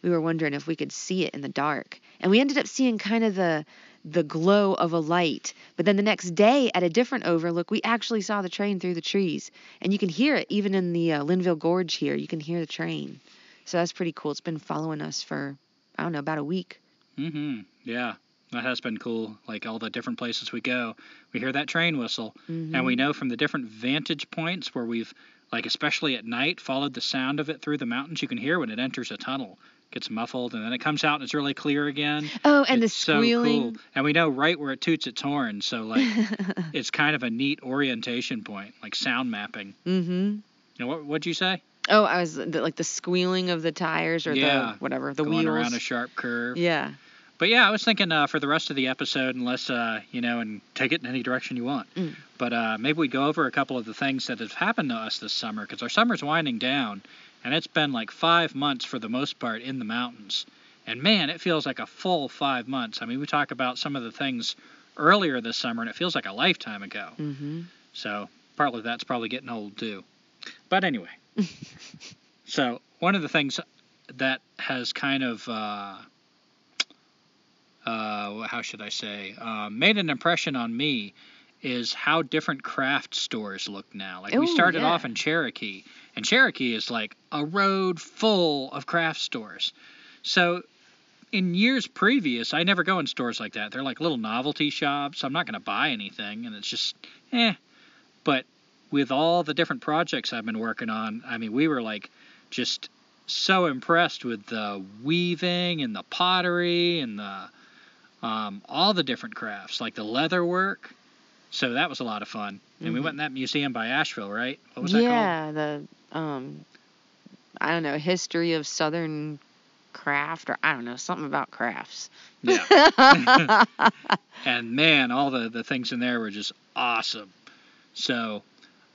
we were wondering if we could see it in the dark, and we ended up seeing kind of the the glow of a light. But then the next day at a different overlook, we actually saw the train through the trees, and you can hear it even in the uh, Linville Gorge here. You can hear the train, so that's pretty cool. It's been following us for I don't know about a week. hmm Yeah, that has been cool. Like all the different places we go, we hear that train whistle, Mhm. and we know from the different vantage points where we've, like especially at night, followed the sound of it through the mountains. You can hear when it enters a tunnel, gets muffled, and then it comes out and it's really clear again. Oh, and it's the squealing. so cool, and we know right where it toots its horn. So like, it's kind of a neat orientation point, like sound mapping. mm-hmm. You know what? What'd you say? Oh, I was the, like the squealing of the tires or Yeah, the whatever the Going wheels. around a sharp curve. yeah. But yeah, I was thinking uh, for the rest of the episode, unless uh, you know, and take it in any direction you want. Mm. But uh, maybe we go over a couple of the things that have happened to us this summer, because our summer's winding down, and it's been like five months for the most part in the mountains. And man, it feels like a full five months. I mean, we talk about some of the things earlier this summer, and it feels like a lifetime ago. Mm-hmm. So partly that's probably getting old too. But anyway, so one of the things that has kind of uh, uh, how should I say uh, made an impression on me is how different craft stores look now. Like we started yeah. off in Cherokee, and Cherokee is like a road full of craft stores. So in years previous, I never go in stores like that. They're like little novelty shops. I'm not going to buy anything, and it's just eh. But with all the different projects I've been working on, I mean, we were like just so impressed with the weaving and the pottery and the um, all the different crafts, like the leather work. So that was a lot of fun. And we Mhm. went in that museum by Asheville, right? What was that called? yeah, the um, I don't know history of Southern craft or I don't know something about crafts. Yeah. and man, all the, the things in there were just awesome. So,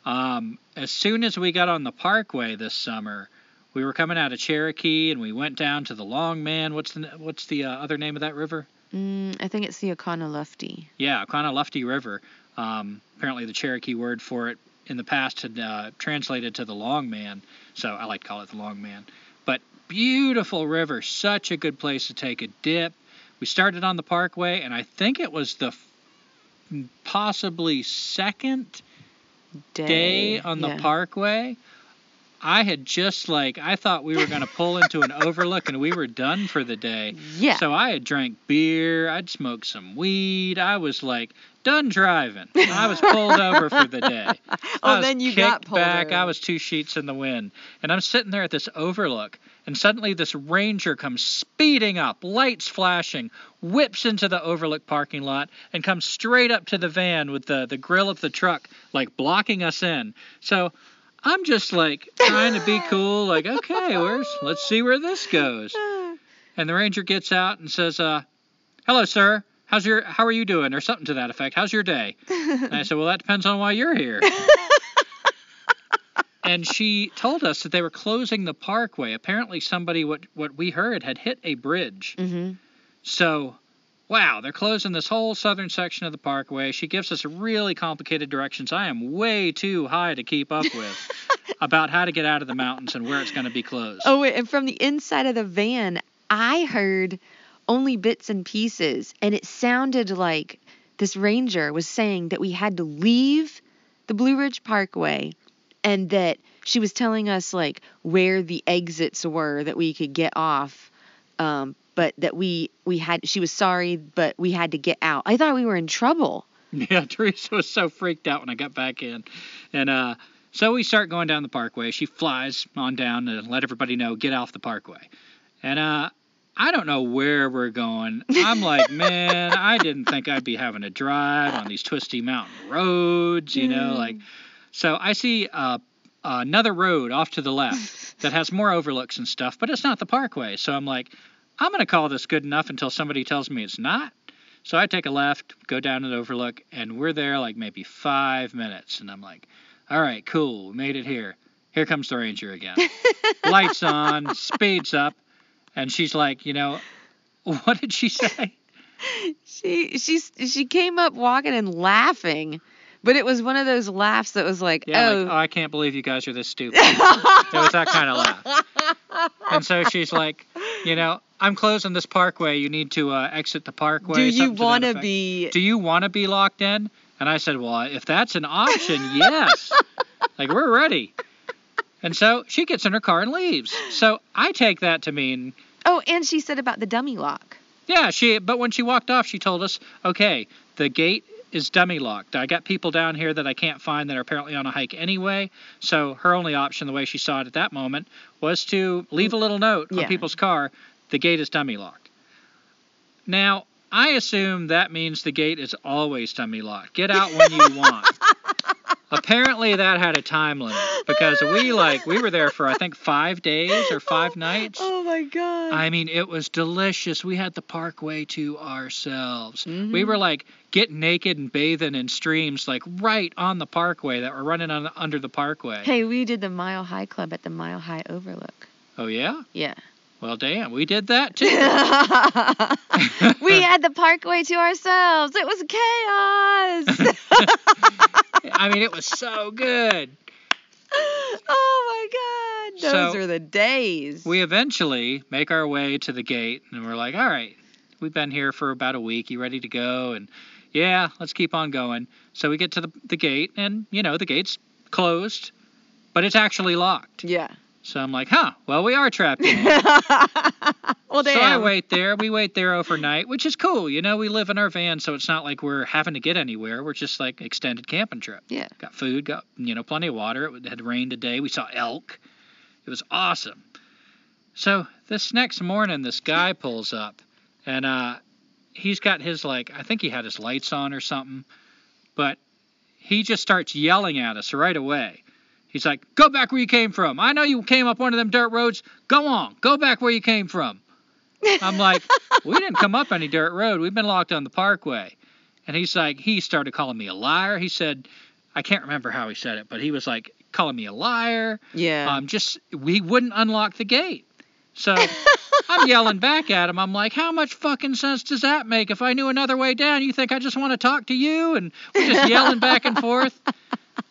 um, as soon as we got on the parkway this summer, we were coming out of Cherokee and we went down to the Long Man. What's the what's the uh, other name of that river? mm, I think it's the Oconaluftee. Yeah, Oconaluftee River. Um, apparently, the Cherokee word for it in the past had uh, translated to the Long Man, so I like to call it the Long Man. But beautiful river, such a good place to take a dip. We started on the Parkway, and I think it was the f- possibly second Day, day on the. Parkway. I had just like I thought we were going to pull into an overlook and we were done for the day. Yeah. So I had drank beer, I'd smoked some weed. I was like done driving. I was pulled over for the day. Oh, I oh, was then you kicked got pulled back. I was two sheets in the wind, and I'm sitting there at this overlook, and suddenly this ranger comes speeding up, lights flashing, whips into the overlook parking lot, and comes straight up to the van with the the grill of the truck like blocking us in. So. I'm just like trying to be cool, like okay, where's let's see where this goes. And the ranger gets out and says, uh, "Hello, sir. How's your How are you doing?" or something to that effect. How's your day? And I said, "Well, that depends on why you're here." and she told us that they were closing the parkway. Apparently, somebody what what we heard had hit a bridge. hmm So, wow, they're closing this whole southern section of the parkway. She gives us really complicated directions I am way too high to keep up with about how to get out of the mountains and where it's going to be closed. Oh, wait, and from the inside of the van, I heard only bits and pieces, and it sounded like this ranger was saying that we had to leave the Blue Ridge Parkway and that she was telling us like where the exits were that we could get off um, but that we we had she was sorry but we had to get out i thought we were in trouble Yeah, Teresa was so freaked out when I got back in. And uh, so we start going down the parkway. She flies on down to let everybody know, get off the parkway. And uh, I don't know where we're going. I'm like, man, I didn't think I'd be having to drive on these twisty mountain roads, you know, like. So I see uh, another road off to the left that has more overlooks and stuff, but it's not the parkway. So I'm like, I'm going to call this good enough until somebody tells me it's not. So I take a left, go down an overlook, and we're there like maybe five minutes. And I'm like, all right, cool, we made it here. Here comes the ranger again. Lights on, speeds up, and she's like, you know, what did she say? she she she came up walking and laughing but it was one of those laughs that was like Yeah, oh like, oh, I can't believe you guys are this stupid. it was that kind of laugh. And so she's like, you know, I'm closing this parkway. You need to uh, exit the parkway. do you something to that want to be Do you want to be locked in? And I said, well, if that's an option, yes. like we're ready. And so she gets in her car and leaves. So I take that to mean oh and she said about the dummy lock yeah, she. But when she walked off, she told us, okay, the gate is dummy locked. I got people down here that I can't find that are apparently on a hike anyway. So her only option, the way she saw it at that moment, was to leave a little note Yeah. on people's car. The gate is dummy locked. Now I assume that means the gate is always dummy locked. Get out when you want. Apparently that had a time limit because we like we were there for I think five days or five nights. oh my god I mean, it was delicious. We had the parkway to ourselves. Mm-hmm. We were like getting naked and bathing in streams, like right on the parkway that were running on under the parkway. hey we did the mile high club at the mile high overlook Oh yeah. yeah Well, damn, we did that too. we had the parkway to ourselves it was chaos I mean, it was so good. oh my god those So, are the days We eventually make our way to the gate, and we're like, all right, we've been here for about a week. You ready to go? And yeah, let's keep on going. So we get to the, the gate, and you know, the gate's closed, but it's actually locked. yeah So I'm like, huh, well, we are trapped. in well So I wait there. We wait there overnight, which is cool. You know, we live in our van, so it's not like we're having to get anywhere. We're just like extended camping trip. Yeah. Got food, got you know plenty of water. It had rained today. We saw elk. It was awesome. So this next morning, this guy pulls up, and uh, he's got his like I think he had his lights on or something, but he just starts yelling at us right away. He's like, "Go back where you came from. I know you came up one of them dirt roads. Go on, go back where you came from." I'm like, "We didn't come up any dirt road. We've been locked on the parkway." And he's like, he started calling me a liar. He said, I can't remember how he said it, but he was like calling me a liar. yeah Um, just we wouldn't unlock the gate. So I'm yelling back at him. I'm like, how much fucking sense does that make? If I knew another way down, you think I just want to talk to you? And we're just yelling back and forth.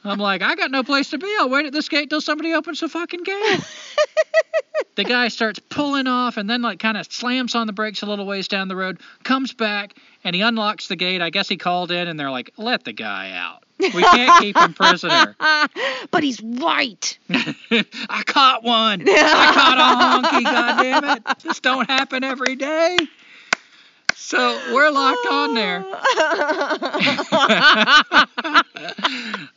I'm like, I got no place to be. I'll wait at this gate till somebody opens the fucking gate. the guy starts pulling off and then like kind of slams on the brakes a little ways down the road, comes back and he unlocks the gate. I guess he called in and they're like, let the guy out. We can't keep him prisoner. but he's white I caught one. I caught a honky, goddammit. This don't happen every day. So we're locked on there.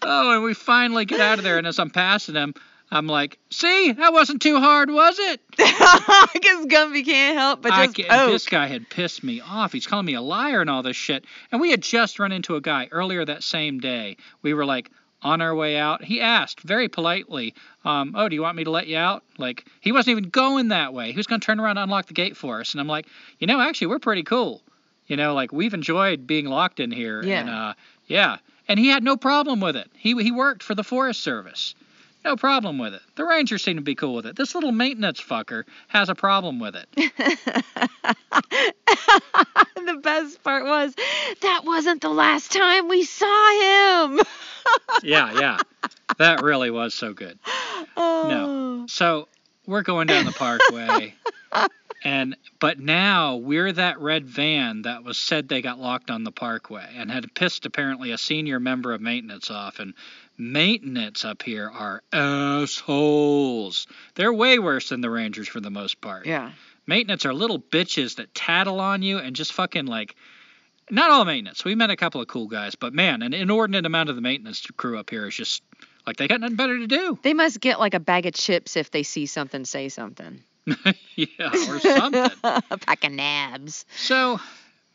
oh, and we finally get out of there, and as I'm passing him, I'm like, see, that wasn't too hard, was it? Because Gumby can't help but I just ca- poke. this guy had pissed me off. He's calling me a liar and all this shit. And we had just run into a guy earlier that same day. We were like on our way out. He asked very politely, um, "Oh, do you want me to let you out?" Like he wasn't even going that way. He was going to turn around and unlock the gate for us. And I'm like, you know, actually, we're pretty cool. You know, like we've enjoyed being locked in here. Yeah. And uh, yeah. And he had no problem with it. He he worked for the Forest Service. No problem with it. The rangers seem to be cool with it. This little maintenance fucker has a problem with it. the best part was that wasn't the last time we saw him. yeah, yeah. That really was so good. Oh. So we're going down the parkway. and but now we're that red van that was said they got locked on the parkway and had pissed apparently a senior member of maintenance off and maintenance up here are assholes. They're way worse than the Rangers for the most part. Yeah. Maintenance are little bitches that tattle on you and just fucking like not all maintenance. We met a couple of cool guys, but man, an inordinate amount of the maintenance crew up here is just like they got nothing better to do. They must get like a bag of chips if they see something, say something. yeah, or something. a pack of nabs. So,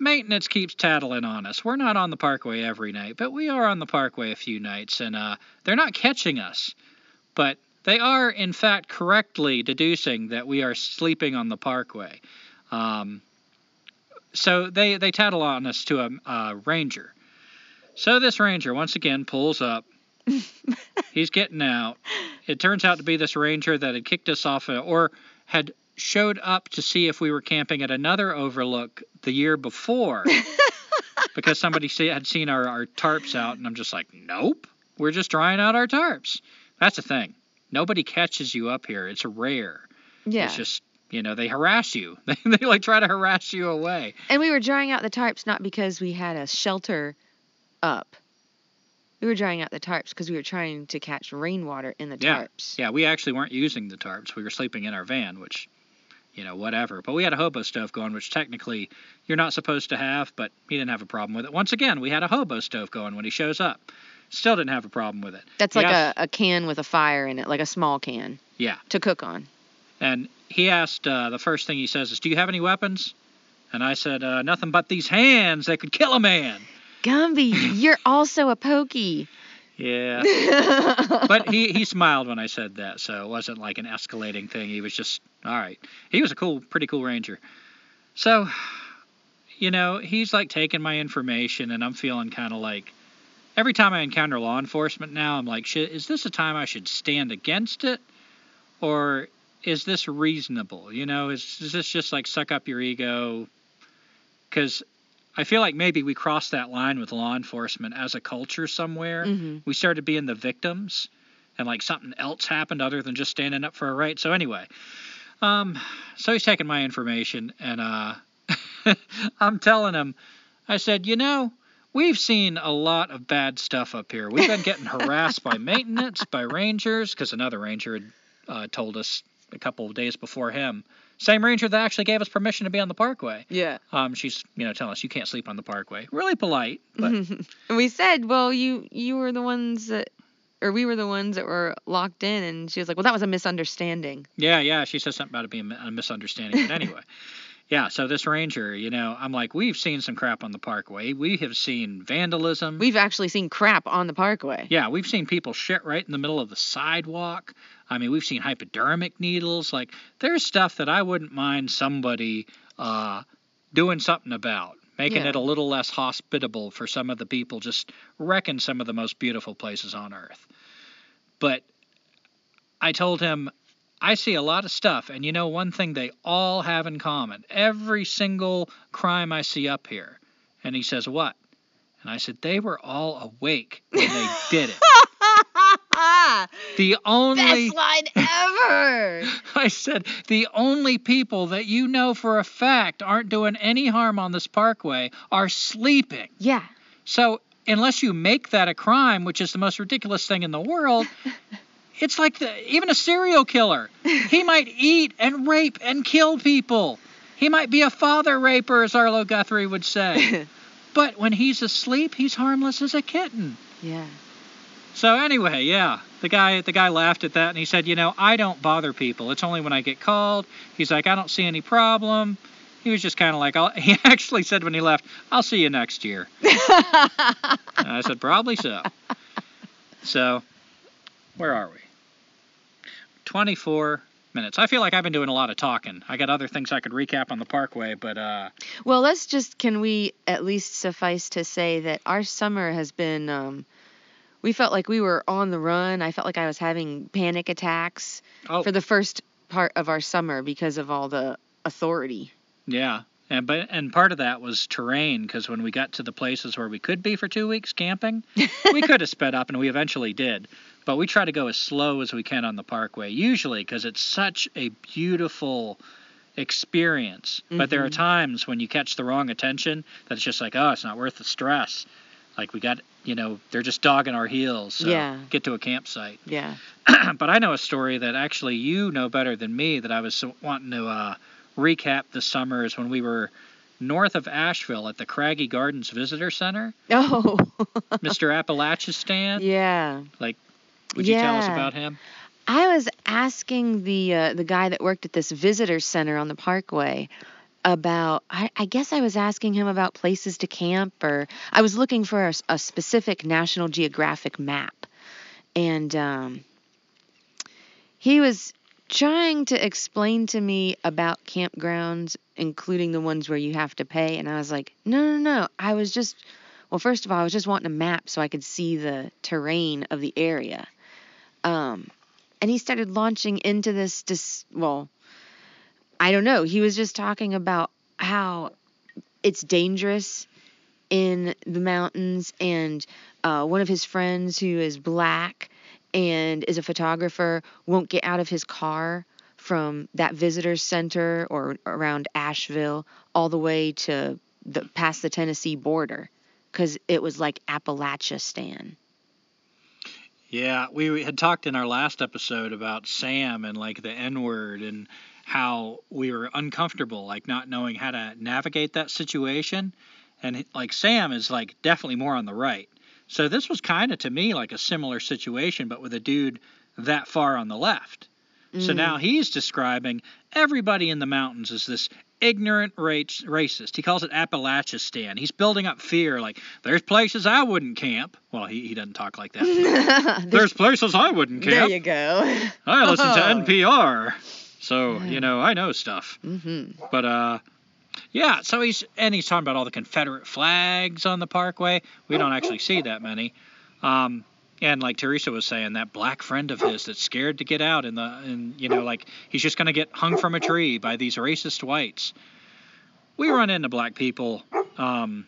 maintenance keeps tattling on us. We're not on the parkway every night, but we are on the parkway a few nights, and uh, they're not catching us. But they are, in fact, correctly deducing that we are sleeping on the parkway. Um, so they, they tattle on us to a, a ranger. So this ranger once again pulls up. He's getting out. It turns out to be this ranger that had kicked us off, or had showed up to see if we were camping at another overlook the year before because somebody had seen our, our tarps out, and I'm just like, nope, we're just drying out our tarps. That's the thing. Nobody catches you up here. It's rare. Yeah. It's just you know they harass you. They, they like try to harass you away. And we were drying out the tarps not because we had a shelter up. We were drying out the tarps because we were trying to catch rainwater in the Yeah. tarps. Yeah, we actually weren't using the tarps. We were sleeping in our van, which, you know, whatever. But we had a hobo stove going, which technically you're not supposed to have, but he didn't have a problem with it. Once again, we had a hobo stove going when he shows up. Still didn't have a problem with it. That's He like asked- a, a can with a fire in it, like a small can Yeah. to cook on. And he asked, uh, the first thing he says is, Do you have any weapons? And I said, uh, Nothing but these hands that could kill a man. Gumby, you're also a pokey. Yeah. but he, he smiled when I said that, so it wasn't like an escalating thing. He was just, all right. He was a cool, pretty cool ranger. So, you know, he's like taking my information, and I'm feeling kind of like, every time I encounter law enforcement now, I'm like, shit, is this a time I should stand against it? Or is this reasonable? You know, is, is this just like suck up your ego? Because I feel like maybe we crossed that line with law enforcement as a culture somewhere. hmm We started being the victims, and like something else happened other than just standing up for a right. So anyway, um, so he's taking my information, and uh, I'm telling him, I said, you know, we've seen a lot of bad stuff up here. We've been getting harassed by maintenance, by rangers, because another ranger had uh, told us a couple of days before him. Same ranger that actually gave us permission to be on the parkway. Yeah. Um, she's, you know, telling us you can't sleep on the parkway. Really polite, but and we said, well, you you were the ones that, or we were the ones that were locked in, and she was like, well, that was a misunderstanding. Yeah, yeah. She says something about it being a misunderstanding. But anyway, yeah. So this ranger, you know, I'm like, we've seen some crap on the parkway. We have seen vandalism. We've actually seen crap on the parkway. yeah, we've seen people shit right in the middle of the sidewalk. I mean, we've seen hypodermic needles. Like, there's stuff that I wouldn't mind somebody uh, doing something about, making Yeah. it a little less hospitable for some of the people just wrecking some of the most beautiful places on earth. But I told him, I see a lot of stuff, and you know one thing they all have in common every single crime I see up here. And he says, What? And I said, They were all awake when they did it. The only. Best line ever. I said, the only people that you know for a fact aren't doing any harm on this parkway are sleeping. yeah. So, unless you make that a crime, which is the most ridiculous thing in the world, it's like the, even a serial killer. He might eat and rape and kill people. He might be a father raper, as Arlo Guthrie would say. but when he's asleep, he's harmless as a kitten. yeah. So anyway, yeah, the guy the guy laughed at that and he said, you know, I don't bother people. It's only when I get called. He's like, I don't see any problem. He was just kind of like, I'll, he actually said when he left, I'll see you next year. and I said, probably so. So, where are we? 24 minutes. I feel like I've been doing a lot of talking. I got other things I could recap on the parkway, but uh, Well, let's just can we at least suffice to say that our summer has been um we felt like we were on the run. I felt like I was having panic attacks Oh, for the first part of our summer because of all the authority. yeah. And but and part of that was terrain because when we got to the places where we could be for two weeks camping, we could have sped up and we eventually did. But we try to go as slow as we can on the parkway, usually because it's such a beautiful experience. But there are Mhm. times when you catch the wrong attention that it's just like, oh, it's not worth the stress. Like we got, you know, they're just dogging our heels. So Yeah. Get to a campsite. Yeah. but I know a story that actually you know better than me that I was wanting to uh, recap this summer is when we were north of Asheville at the Craggy Gardens Visitor Center. Oh. Mr. Appalachian, yeah. Like, would you tell us about him? I was asking the uh, the guy that worked at this visitor center on the Parkway about. I, I guess I was asking him about places to camp, or I was looking for a specific National Geographic map, and um, he was trying to explain to me about campgrounds, including the ones where you have to pay, and I was like, no, no, no. I was just, well, first of all, I was just wanting a map so I could see the terrain of the area. Um, and he started launching into this dis- well i don't know he was just talking about how it's dangerous in the mountains and uh, one of his friends who is black and is a photographer won't get out of his car from that visitor center or around asheville all the way to the past the tennessee border because it was like appalachia Stan. Yeah, we had talked in our last episode about Sam and like the N word and how we were uncomfortable, like not knowing how to navigate that situation. And like Sam is like definitely more on the right. So this was kind of to me like a similar situation, but with a dude that far on the left. So Mm. now he's describing everybody in the mountains as this ignorant race, racist. He calls it Appalachian. He's building up fear, like there's places I wouldn't camp. Well, he, he doesn't talk like that. Mm. There's places I wouldn't camp. there you go I listen to Oh. NPR. So, Yeah. you know, I know stuff. hmm But uh yeah, so he's and he's talking about all the Confederate flags on the parkway. We don't actually see that many. Um and like Teresa was saying, that black friend of his that's scared to get out in the and you know, like he's just gonna get hung from a tree by these racist whites. We run into black people um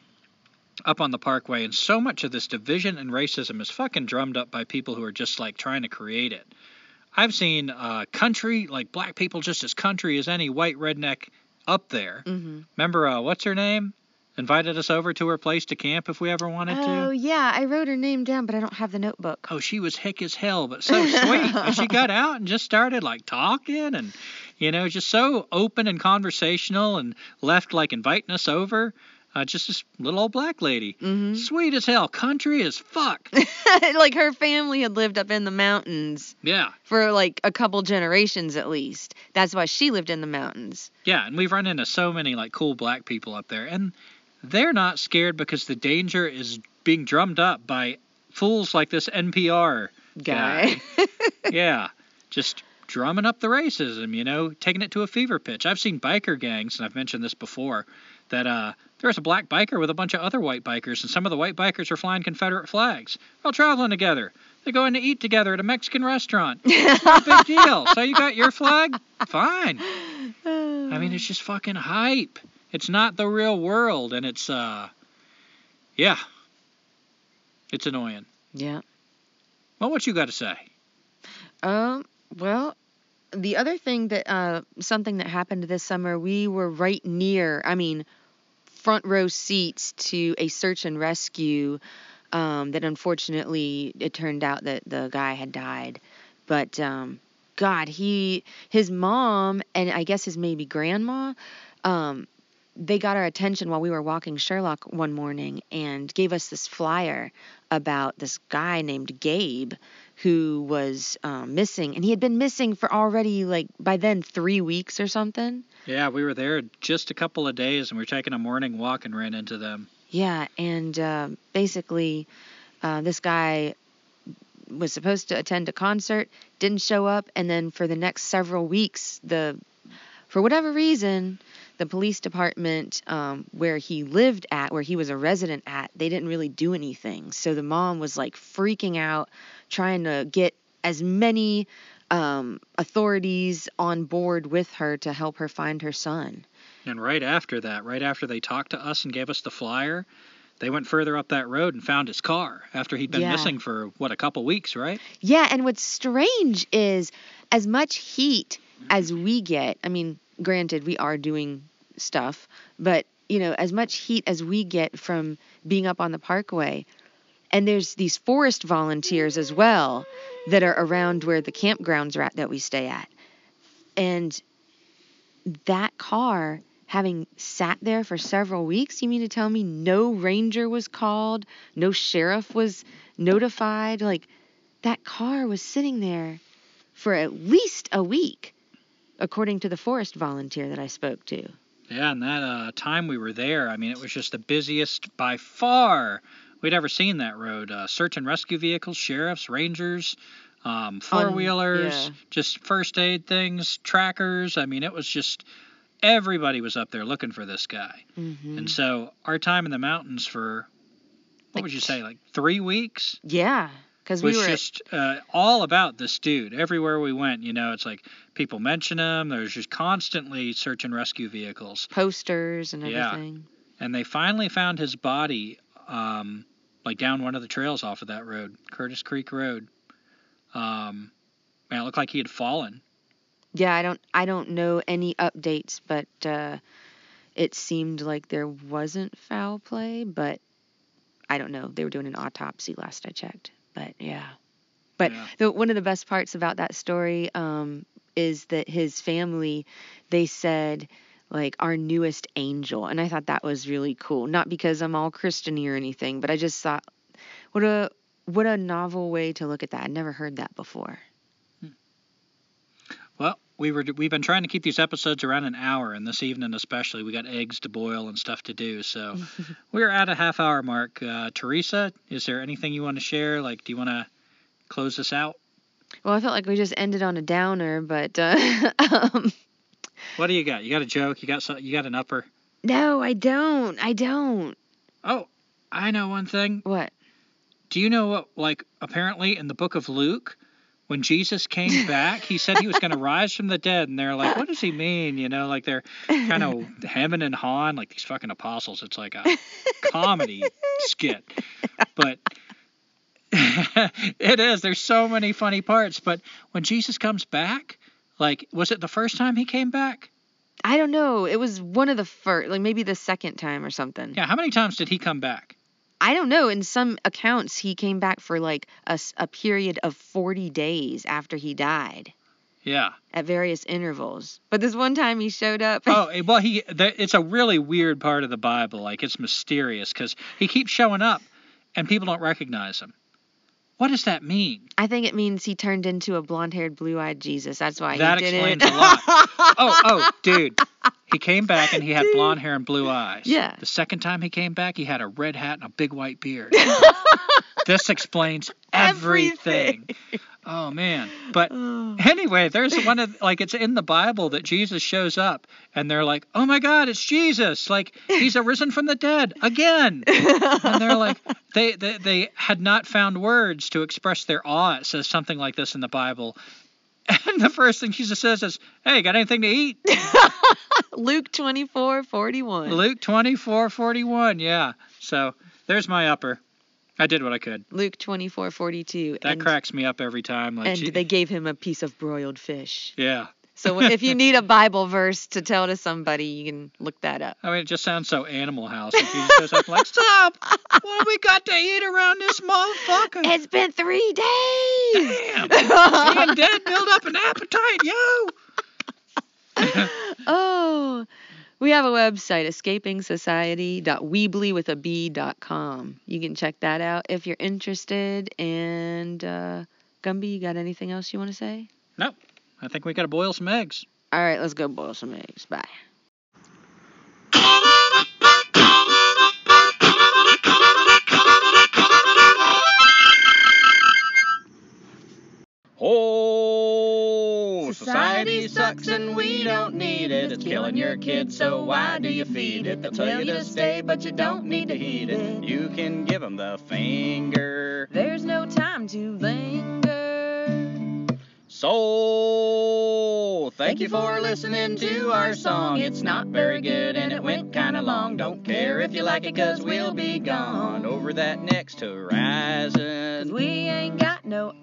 up on the parkway and so much of this division and racism is fucking drummed up by people who are just like trying to create it. I've seen uh, country, like black people just as country as any white redneck up there. hmm Remember, uh, what's her name? Invited us over to her place to camp if we ever wanted Oh to. Oh, yeah, I wrote her name down, but I don't have the notebook. Oh, she was hick as hell, but so sweet. and she got out and just started like talking and, you know, just so open and conversational and left like inviting us over. Uh, just this little old black lady. hmm Sweet as hell. Country as fuck. like her family had lived up in the mountains yeah. for like a couple generations at least. That's why she lived in the mountains. Yeah, and we've run into so many like cool black people up there, and they're not scared because the danger is being drummed up by fools like this NPR Guy. yeah, just drumming up the racism, you know, taking it to a fever pitch. I've seen biker gangs, and I've mentioned this before, that uh, there's a black biker with a bunch of other white bikers, and some of the white bikers are flying Confederate flags while traveling together. They go in to eat together at a Mexican restaurant. No big deal. So you got your flag? Fine. I mean, it's just fucking hype. It's not the real world, and it's uh, yeah, it's annoying. yeah. Well, what you got to say? Um. Well, the other thing that uh something that happened this summer, we were right near. I mean, front row seats to a search and rescue. Um, that unfortunately it turned out that the guy had died, but um, God, he his mom and I guess his maybe grandma, um, they got our attention while we were walking Sherlock one morning and gave us this flyer about this guy named Gabe who was um, missing, and he had been missing for already like by then three weeks or something. Yeah, we were there just a couple of days, and we were taking a morning walk and ran into them. Yeah, and uh, basically, uh, this guy was supposed to attend a concert, didn't show up, and then for the next several weeks, the for whatever reason, the police department um, where he lived at, where he was a resident at, they didn't really do anything. So the mom was like freaking out, trying to get as many um, authorities on board with her to help her find her son. And right after that, right after they talked to us and gave us the flyer, they went further up that road and found his car after he'd been Yeah. missing for what a couple weeks, right? Yeah, and what's strange is as much heat as we get, I mean, granted, we are doing stuff, but, you know, as much heat as we get from being up on the parkway, and there's these forest volunteers as well that are around where the campgrounds are at that we stay at. And that car having sat there for several weeks, you mean to tell me no ranger was called, no sheriff was notified? Like, that car was sitting there for at least a week, according to the forest volunteer that I spoke to. Yeah, and that uh, time we were there, I mean, it was just the busiest by far we'd ever seen that road. Uh, search and rescue vehicles, sheriffs, rangers, um, four wheelers, yeah. just first aid things, trackers. I mean, it was just everybody was up there looking for this guy. Mm-hmm. And so our time in the mountains for what Like would you say, like three weeks? Yeah, because we was were. just uh, all about this dude. Everywhere we went, you know, it's like people mention him. There's just constantly search and rescue vehicles, posters and everything. Yeah. and they finally found his body, um, like down one of the trails off of that road, Curtis Creek Road. Um, man, it looked like he had fallen. Yeah, I don't I don't know any updates, but uh, it seemed like there wasn't foul play, but I don't know. They were doing an autopsy last I checked. But yeah. But Yeah. the, one of the best parts about that story um, is that his family, they said like our newest angel, and I thought that was really cool. Not because I'm all Christiany or anything, but I just thought what a what a novel way to look at that. I'd never heard that before. Well, we were we've been trying to keep these episodes around an hour, and this evening especially, we got eggs to boil and stuff to do. So we're at a half hour mark. Uh, Teresa, is there anything you want to share? Like, do you want to close this out? Well, I felt like we just ended on a downer, but uh, um, What do you got? You got a joke? You got some, you got an upper? no, I don't. I don't. Oh, I know one thing. What? Do you know what? Like, apparently in the book of Luke, when Jesus came back, he said he was going to rise from the dead, and they're like, "What does he mean?" You know, like they're kind of hemming and hawing, like these fucking apostles. It's like a comedy skit, but it is. There's so many funny parts. But when Jesus comes back, like, was it the first time he came back? I don't know. It was one of the first, like maybe the second time or something. Yeah. How many times did he come back? I don't know. In some accounts, he came back for like a period of 40 days after he died Yeah. at various intervals. But this one time he showed up. Oh, well, he. It's a really weird part of the Bible. Like it's mysterious because he keeps showing up, and people don't recognize him. What does that mean? I think it means he turned into a blonde haired, blue eyed Jesus. That's why That he did it. That explains a lot. Oh, oh, dude. He came back and he had blonde hair and blue eyes. Yeah. The second time he came back, he had a red hat and a big white beard. this explains everything. Oh man. But Oh. anyway, there's one of like it's in the Bible that Jesus shows up and they're like, "Oh my God, it's Jesus! Like he's arisen from the dead again!" and they're like, they, they they had not found words to express their awe. It says something like this in the Bible, and the first thing Jesus says is, "Hey, got anything to eat?" Luke 24 41. Luke 24:41. Yeah. So there's my upper. I did what I could. Luke 24 42. That and, cracks me up every time. Like, And they gave him a piece of broiled fish. yeah. So if you need a Bible verse to tell to somebody, you can look that up. I mean, it just sounds so Animal House. Like Jesus shows up like, stop! What we got to eat around this motherfucker? It's been three days. Damn! Being dead build up an appetite, yo! oh, we have a website, escapingsociety.weebly with a b.com. You can check that out if you're interested. And uh, Gumby, you got anything else you want to say? Nope. I think we got to boil some eggs. All right, let's go boil some eggs. Bye. Oh, Society sucks and we don't need it. It's killing your kid, so why do you feed it? They'll tell you to stay, but you don't need to heed it. You can give 'em the finger. There's no time to linger. So, thank you for listening to our song. It's not very good and it went kinda long. Don't care if you like it, cause we'll be gone over that next horizon. we ain't got no